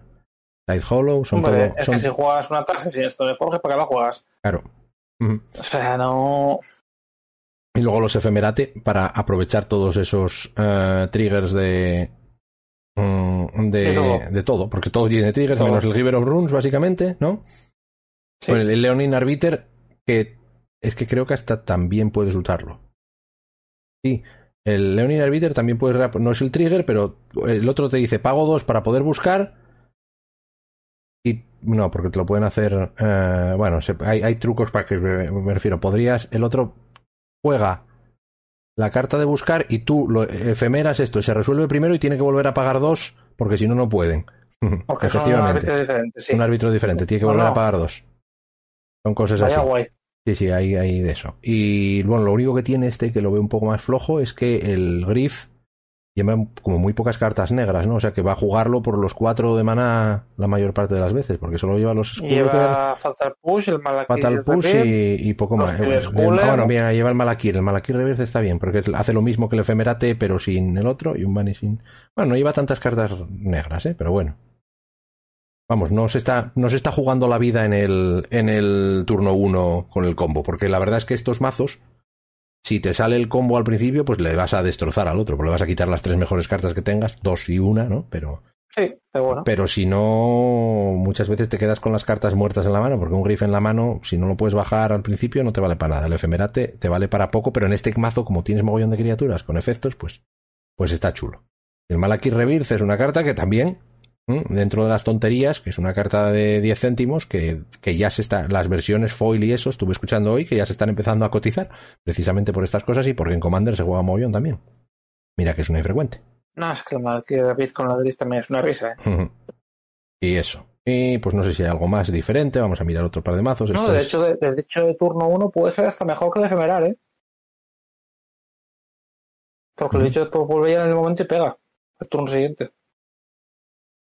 Tide Hollow, son Hombre, todo. es son- que si juegas una tasa sin esto de Forge, ¿para qué la juegas? Claro. O sea, no. Y luego los efemerate para aprovechar todos esos eh, triggers de, mm, de, De todo. de todo, porque todo tiene triggers, Todo. menos el River of Runes, básicamente, ¿no? Sí. Bueno, el Leonin Arbiter, que es que creo que hasta también puedes usarlo. Sí, el Leonin Arbiter también puedes, no es el trigger, pero el otro te dice pago dos para poder buscar. No, porque te lo pueden hacer. eh, bueno, se- hay, hay trucos para que me, me refiero. Podrías. El otro juega la carta de buscar y tú lo efemeras esto, se resuelve primero y tiene que volver a pagar dos porque si no, no pueden. Porque son un árbitro diferente, sí. Un árbitro diferente, tiene que volver No, a pagar dos. Son cosas Vaya así. guay. Sí, sí, hay, hay de eso. Y bueno, lo único que tiene este, que lo veo un poco más flojo, es que el Griff lleva como muy pocas cartas negras, ¿no? O sea que va a jugarlo por los cuatro de mana la mayor parte de las veces, porque solo lleva los Skullgirl, Lleva Fatal Push, el Malakir Fatal Push y, y poco más. Killer Eh, Skuller. bueno, mira, lleva el Malakir. El Malakir Reverse está bien, porque hace lo mismo que el Efemerate, pero sin el otro, y un Vanishing. Bueno, no lleva tantas cartas negras, ¿eh? Pero bueno. Vamos, no se está, no se está jugando la vida en el, en el turno 1 con el combo, porque la verdad es que estos mazos, si te sale el combo al principio, pues le vas a destrozar al otro, porque le vas a quitar las tres mejores cartas que tengas, dos y una, ¿no? Pero, Sí, pero bueno. pero si no, muchas veces te quedas con las cartas muertas en la mano, porque un grif en la mano, si no lo puedes bajar al principio, no te vale para nada. El efemerate te vale para poco, pero en este mazo, como tienes mogollón de criaturas con efectos, pues, pues está chulo. El Malakir Rebirth es una carta que también. Dentro de las tonterías, que es una carta de 10 céntimos, que, que ya se está, las versiones foil y eso, estuve escuchando hoy, que ya se están empezando a cotizar, precisamente por estas cosas y porque en Commander se juega mogollón también. Mira que es una infrecuente. No, es que el Malakir David con la Gris también es una risa, ¿eh? Y eso. Y pues no sé si hay algo más diferente. Vamos a mirar otro par de mazos. No, Esto de es- hecho, de, de hecho, de turno 1 puede ser hasta mejor que el efemeral, ¿eh? Porque Ujú. el bicho después vuelve ya en el momento y pega. El turno siguiente.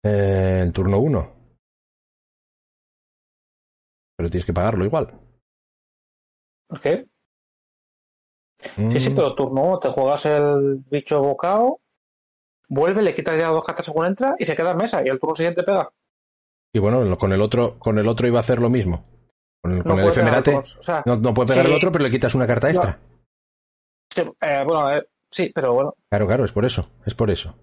Eh, el turno 1. Pero tienes que pagarlo igual. ¿Por qué? Sí, sí, Mm, pero turno 1 te juegas el bicho bocado, vuelve, le quitas ya dos cartas según entra y se queda en mesa. Y el turno siguiente pega. Y bueno, con el otro, con el otro iba a hacer lo mismo. Con No con el efemerate. turnos, o sea, No, no puede pegar Sí. el otro, pero le quitas una carta extra. sí, eh, bueno, eh, sí, pero bueno. Claro, claro, es por eso. Es por eso.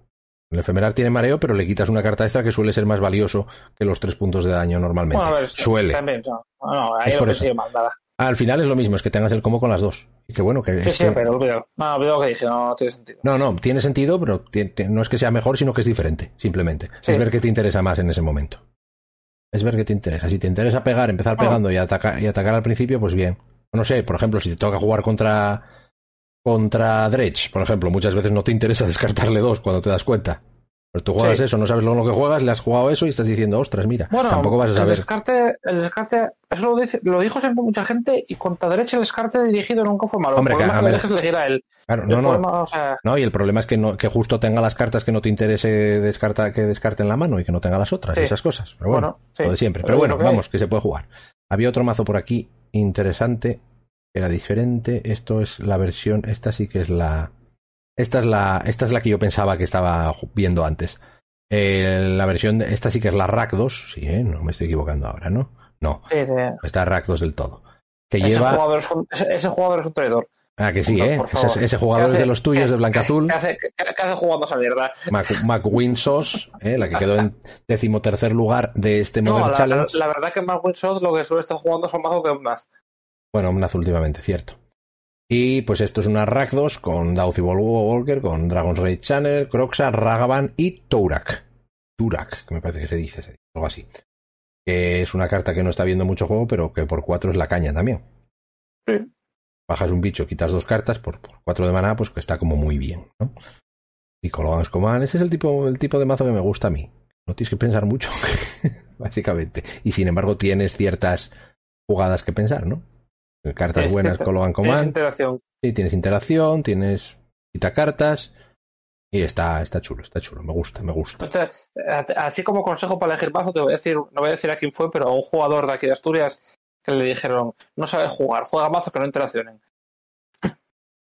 El efemeral tiene mareo, pero le quitas una carta extra que suele ser más valioso que los tres puntos de daño normalmente. Bueno, ver, suele. También, no, no, ahí Es lo mal, nada. Al final es lo mismo, es que tengas el combo con las dos. Y que bueno, que Sí, es sí, que- pero olvídalo. No, que dije, no, no tiene sentido. No, no, tiene sentido, pero no es que sea mejor, sino que es diferente, simplemente. Sí. Es ver qué te interesa más en ese momento. Es ver qué te interesa. Si te interesa pegar, empezar Bueno. pegando y, atacar y atacar al principio, pues bien. No sé, por ejemplo, si te toca jugar contra contra Dredge, por ejemplo, muchas veces no te interesa descartarle dos cuando te das cuenta. Pero tú juegas Sí. eso, no sabes lo que juegas, le has jugado eso y estás diciendo, ostras, mira, Bueno, tampoco vas a el saber. descarte, el descarte, eso lo, dice, lo dijo siempre mucha gente y contra derecha el descarte dirigido nunca fue malo. Hombre, el problema que, es a que le dejes elegir a él. Claro, El no, no. problema, o sea, No, y el problema es que, no, que justo tenga las cartas que no te interese descarta, que descarte en la mano y que no tenga las otras, Sí. esas cosas. Pero bueno, Bueno, sí. lo de siempre. Pero bueno, vamos, que se puede jugar. Había otro mazo por aquí interesante, era diferente. Esto es la versión, esta sí que es la. Esta es la, esta es la que yo pensaba que estaba viendo antes. Eh, la versión, de- esta sí que es la Rack 2, sí, ¿eh? no me estoy equivocando ahora, ¿no? No, sí, sí. está Rack 2 del todo. Que Ese, lleva. jugador es un, ese, ese jugador es un traidor. Ah, que sí, No, ¿eh? Ese, ese jugador ¿Qué es de los tuyos de Blanca Azul. ¿Qué hace, jugando esa mierda? Mac, McWinsos, eh, la que quedó en decimotercer lugar de este No, Modern la, Challenge. la verdad que más Winsor lo que suele estar jugando son mazos de Omnath. Bueno, Omnath últimamente, cierto. Y pues esto es una Rakdos con Dauthi Walker, con Dragon's Rage Channel, Croxa, Ragavan y Tourak. Turak, que me parece que se dice, se dice, algo así. Que es una carta que no está viendo mucho juego, pero que por cuatro es la caña también. Sí. Bajas un bicho, quitas dos cartas, por, por cuatro de maná, pues que está como muy bien, ¿no? Y Cologans Command, ese es el tipo, el tipo de mazo que me gusta a mí. No tienes que pensar mucho, básicamente. Y sin embargo tienes ciertas jugadas que pensar, ¿no? Cartas Tienes buenas, Cologan Tienes Command. interacción. Sí, tienes interacción, tienes quita cartas. Y está, está chulo, está chulo. Me gusta, me gusta. Entonces, a- Así como consejo para elegir mazo, te voy a decir, no voy a decir a quién fue, pero a un jugador de aquí de Asturias que le dijeron, no sabes jugar, juega mazos que no interaccionen.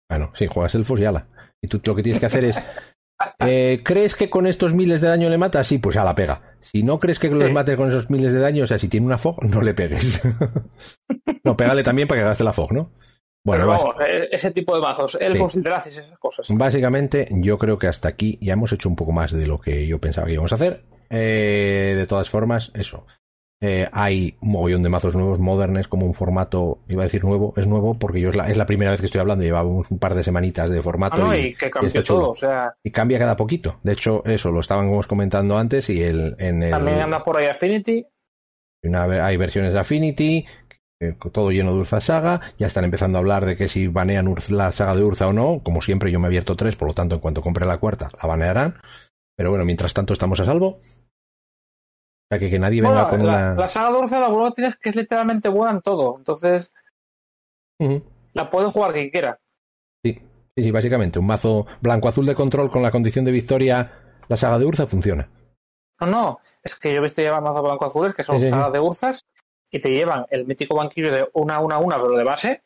Bueno, sí, juegas elfos y ala. Y tú lo que tienes que hacer es. eh, ¿Crees que con estos miles de daño le matas? Sí, pues a la pega. Si no crees que los Sí. mates con esos miles de daño, o sea, si tiene una fog, no le pegues. no, pégale también para que gaste la fog, ¿no? Bueno, pero vamos, eh, ese tipo de mazos, elfos, sí. esas cosas. básicamente yo creo que hasta aquí ya hemos hecho un poco más de lo que yo pensaba que íbamos a hacer. Eh, de todas formas, eso. Eh, hay un mogollón de mazos nuevos, modernes, como un formato, iba a decir nuevo, es nuevo porque yo es la, es la primera vez que estoy hablando, llevábamos un par de semanitas de Ah, formato no, y, y que y cambió está chulo. todo, o sea, y cambia cada poquito. De hecho, eso lo estábamos comentando antes y el, en el, también anda por ahí Affinity, una- hay versiones de Affinity, eh, todo lleno de Urza Saga, ya están empezando a hablar de que si banean la saga de Urza o no, como siempre yo me he abierto tres, por lo tanto en cuanto compre la cuarta la banearán, pero bueno, mientras tanto estamos a salvo. O sea que, que nadie venga con la, una... La saga de Urza la bueno tienes que es literalmente buena en todo, entonces la puede jugar quien quiera. Sí, sí, sí, básicamente, un mazo blanco-azul de control con la condición de victoria, la saga de Urza funciona. No, no, es que yo he visto llevar mazos blanco azules que son Sí, sagas de Urzas y te llevan el mítico banquillo de una una una, pero de base,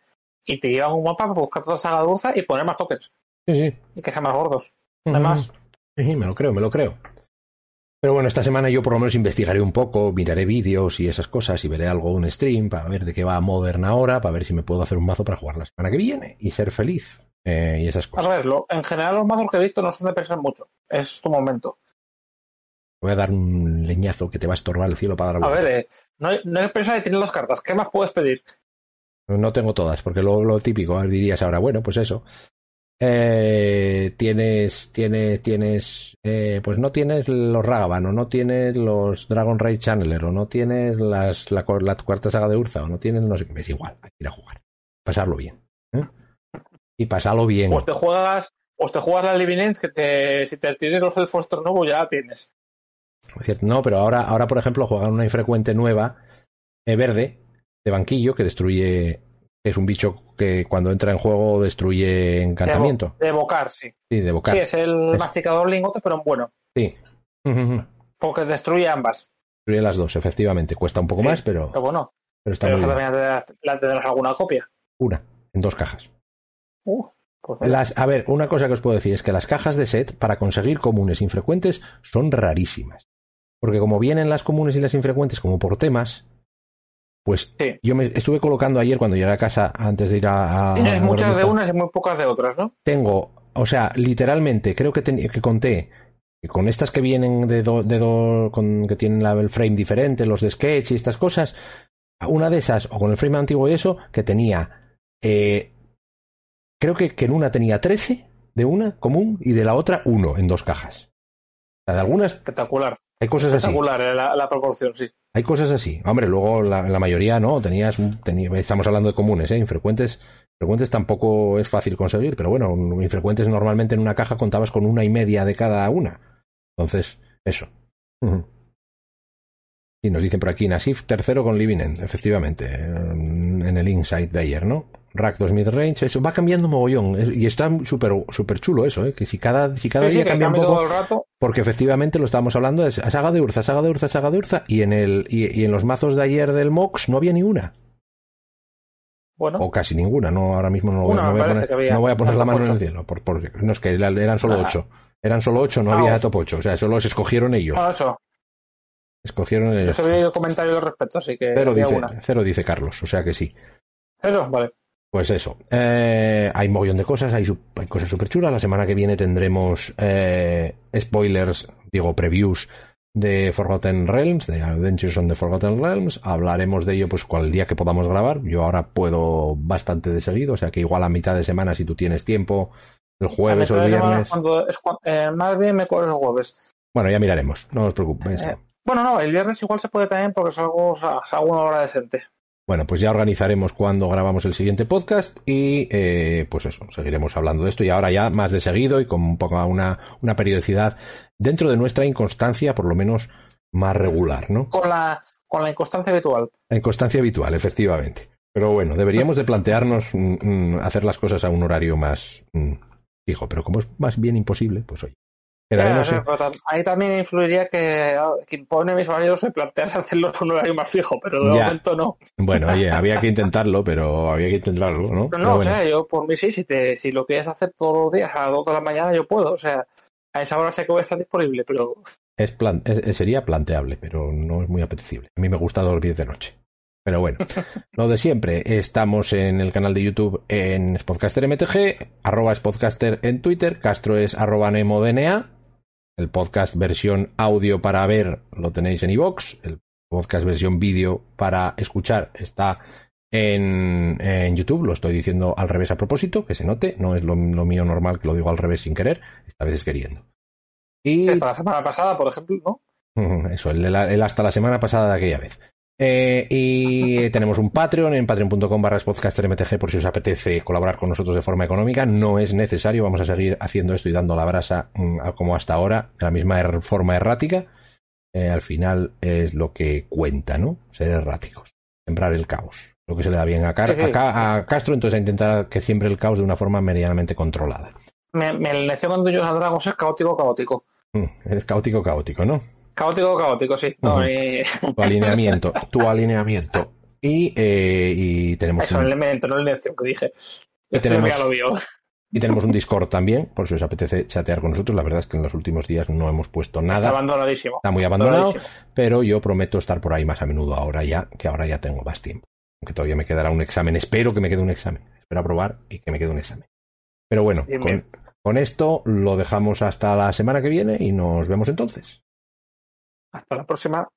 y te llevan un mapa para buscar toda la saga de Urza y poner más tokens Sí, sí. y que sean más gordos. Además, Sí, sí, me lo creo, me lo creo. Pero bueno, esta semana yo por lo menos investigaré un poco, miraré vídeos y esas cosas y veré algo, un stream para ver de qué va Modern ahora, para ver si me puedo hacer un mazo para jugar la semana que viene y ser feliz. eh, y esas a cosas. ver, lo- en general los mazos que he visto no son de pensar mucho. Es tu momento. Voy a dar un leñazo que te va a estorbar el cielo para dar la A ver, eh, no, no que pensar y tienes las cartas. ¿Qué más puedes pedir? No tengo todas, porque lo, lo típico, dirías ahora, bueno, pues eso. Eh, tienes, tienes, tienes, eh, pues no tienes los Ragavan, o no tienes los Dragon Raid Channeler, o no tienes las, la, cu- la cuarta saga de Urza, o no tienes, no sé qué, es igual, hay que ir a jugar. Pasarlo bien. ¿eh? Y pasarlo bien. Pues te juegas, pues te juegas la Living End, que te, si te tienes los elfos nuevos ya la tienes. No, pero ahora, ahora, por ejemplo, juegan una infrecuente nueva, eh, verde, de banquillo, que destruye, es un bicho que cuando entra en juego destruye encantamiento. De, evocar, sí. Sí, de evocar. Sí, es el Es- masticador lingote, pero en bueno. Sí. Porque destruye ambas. Destruye las dos, efectivamente. Cuesta un poco Sí, más, pero, Pero bueno, pero está pero muy bien. también tendrás, alguna copia. Una, en dos cajas. Uh, pues. Las, a ver, una cosa que os puedo decir es que las cajas de set, para conseguir comunes infrecuentes, son rarísimas. Porque como vienen las comunes y las infrecuentes como por temas, pues Sí. yo me estuve colocando ayer cuando llegué a casa antes de ir a... a- Tienes a muchas de unas y muy pocas de otras, ¿no? Tengo, o sea, literalmente, creo que, ten- que conté que con estas que vienen de do, de do- con, que tienen la- el frame diferente, los de sketch y estas cosas, una de esas, o con el frame antiguo y eso, que tenía, eh, creo que, que en una tenía 13 de una común y de la otra uno en dos cajas. O sea, de algunas Espectacular. Hay cosas así. Eh, la, la proporción, sí. Hay cosas así. Hombre, luego la, la mayoría no, tenías, tenía- estamos hablando de comunes, ¿eh? Infrecuentes, infrecuentes tampoco es fácil conseguir, pero bueno, infrecuentes normalmente en una caja contabas con una y media de cada una. Entonces, eso. Y nos dicen por aquí, Nasif tercero con Living End, efectivamente, en en el Insight de ayer, ¿no? Rack 2 Midrange, eso va cambiando mogollón, y está súper súper chulo eso, ¿eh? Que si cada, si cada Sí, sí, día que cambia un poco, rato. porque efectivamente lo estábamos hablando, es saga de Urza, saga de Urza, saga de Urza, y en, el, y, y en los mazos de ayer del Mox no había ni una, Bueno, o casi ninguna, no ahora mismo no, Una, no voy, a poner, había. no voy a poner la mano en ocho. el cielo, por, por- no es que eran solo Ah. ocho, eran solo ocho, no Ah, había ocho. top ocho, o sea, solo los escogieron ellos, bueno, eso. escogieron Yo ellos. he oído comentarios al respecto, así que Cero había dice, una. cero dice Carlos, o sea que sí. Cero, vale. Pues eso, eh, hay mogollón de cosas, hay, cosas súper chulas. La semana que viene tendremos eh, spoilers, digo, previews de Forgotten Realms, de Adventures on the Forgotten Realms. Hablaremos de ello pues cual día que podamos grabar. Yo ahora puedo bastante de seguido, o sea que igual a mitad de semana, si tú tienes tiempo, el A jueves o el viernes. es cuando, es cuando- eh, más bien me los jueves. Bueno, ya miraremos, no os preocupéis. Eh, Bueno, no, el viernes igual se puede también porque salgo, salgo una hora decente. Bueno, pues ya organizaremos cuando grabamos el siguiente podcast y eh, pues eso, seguiremos hablando de esto y ahora ya más de seguido y con un poco una, una periodicidad dentro de nuestra inconstancia, por lo menos más regular, ¿no? Con la, con la inconstancia habitual. La inconstancia habitual, efectivamente. Pero bueno, deberíamos de plantearnos mm, mm, hacer las cosas a un horario más mm, fijo, pero como es más bien imposible, pues oye. Ahí también influiría que ah, quien pone mis horarios se plantease hacerlo en un horario más fijo, pero de Ya. momento no. Bueno, oye, había que intentarlo, pero había que intentarlo, ¿no? Pero no, bueno. o sea, yo por mí sí, si, te, si lo quieres hacer todos los días a las 2 de la mañana, yo puedo. O sea, a esa hora sé que voy a estar disponible, pero Es plan- es- sería planteable, pero no es muy apetecible. A mí me gusta dormir de noche. Pero bueno, lo de siempre. Estamos en el canal de YouTube en Spodcaster MTG, arroba Spodcaster en Twitter, Castro es arroba NemoDNA. El podcast versión audio para ver lo tenéis en iVoox. El podcast versión vídeo para escuchar está en, en YouTube. Lo estoy diciendo al revés a propósito, que se note. No es lo, lo mío normal que lo digo al revés sin querer. Esta vez es queriendo. Y hasta la semana pasada, por ejemplo, ¿no? Eso, el hasta la semana pasada de aquella vez. Eh, y tenemos un Patreon en patreon.com barra podcastermtg por si os apetece colaborar con nosotros de forma económica. No es necesario, vamos a seguir haciendo esto y dando la brasa mm, como hasta ahora, de la misma er, forma errática. Eh, al final es lo que cuenta, ¿no? Ser erráticos, sembrar el caos. Lo que se le da bien a, a, Castro, entonces a intentar que siembre el caos de una forma medianamente controlada. Me, me cuando yo a Dragos es caótico, caótico. Mm, eres caótico, caótico, ¿no? Caótico, caótico, sí. Tu alineamiento, tu alineamiento. Y, eh, y tenemos. Eso, un... el elemento, no el elección que dije. Y tenemos, ya lo vio. y tenemos un Discord también, por si os apetece chatear con nosotros. La verdad es que en los últimos días no hemos puesto nada. Está abandonadísimo. Está muy abandonado, pero yo prometo estar por ahí más a menudo ahora ya, que ahora ya tengo más tiempo. Aunque todavía me quedará un examen. Espero que me quede un examen. Espero aprobar y que me quede un examen. Pero bueno, con, con esto lo dejamos hasta la semana que viene y nos vemos entonces. Hasta la próxima.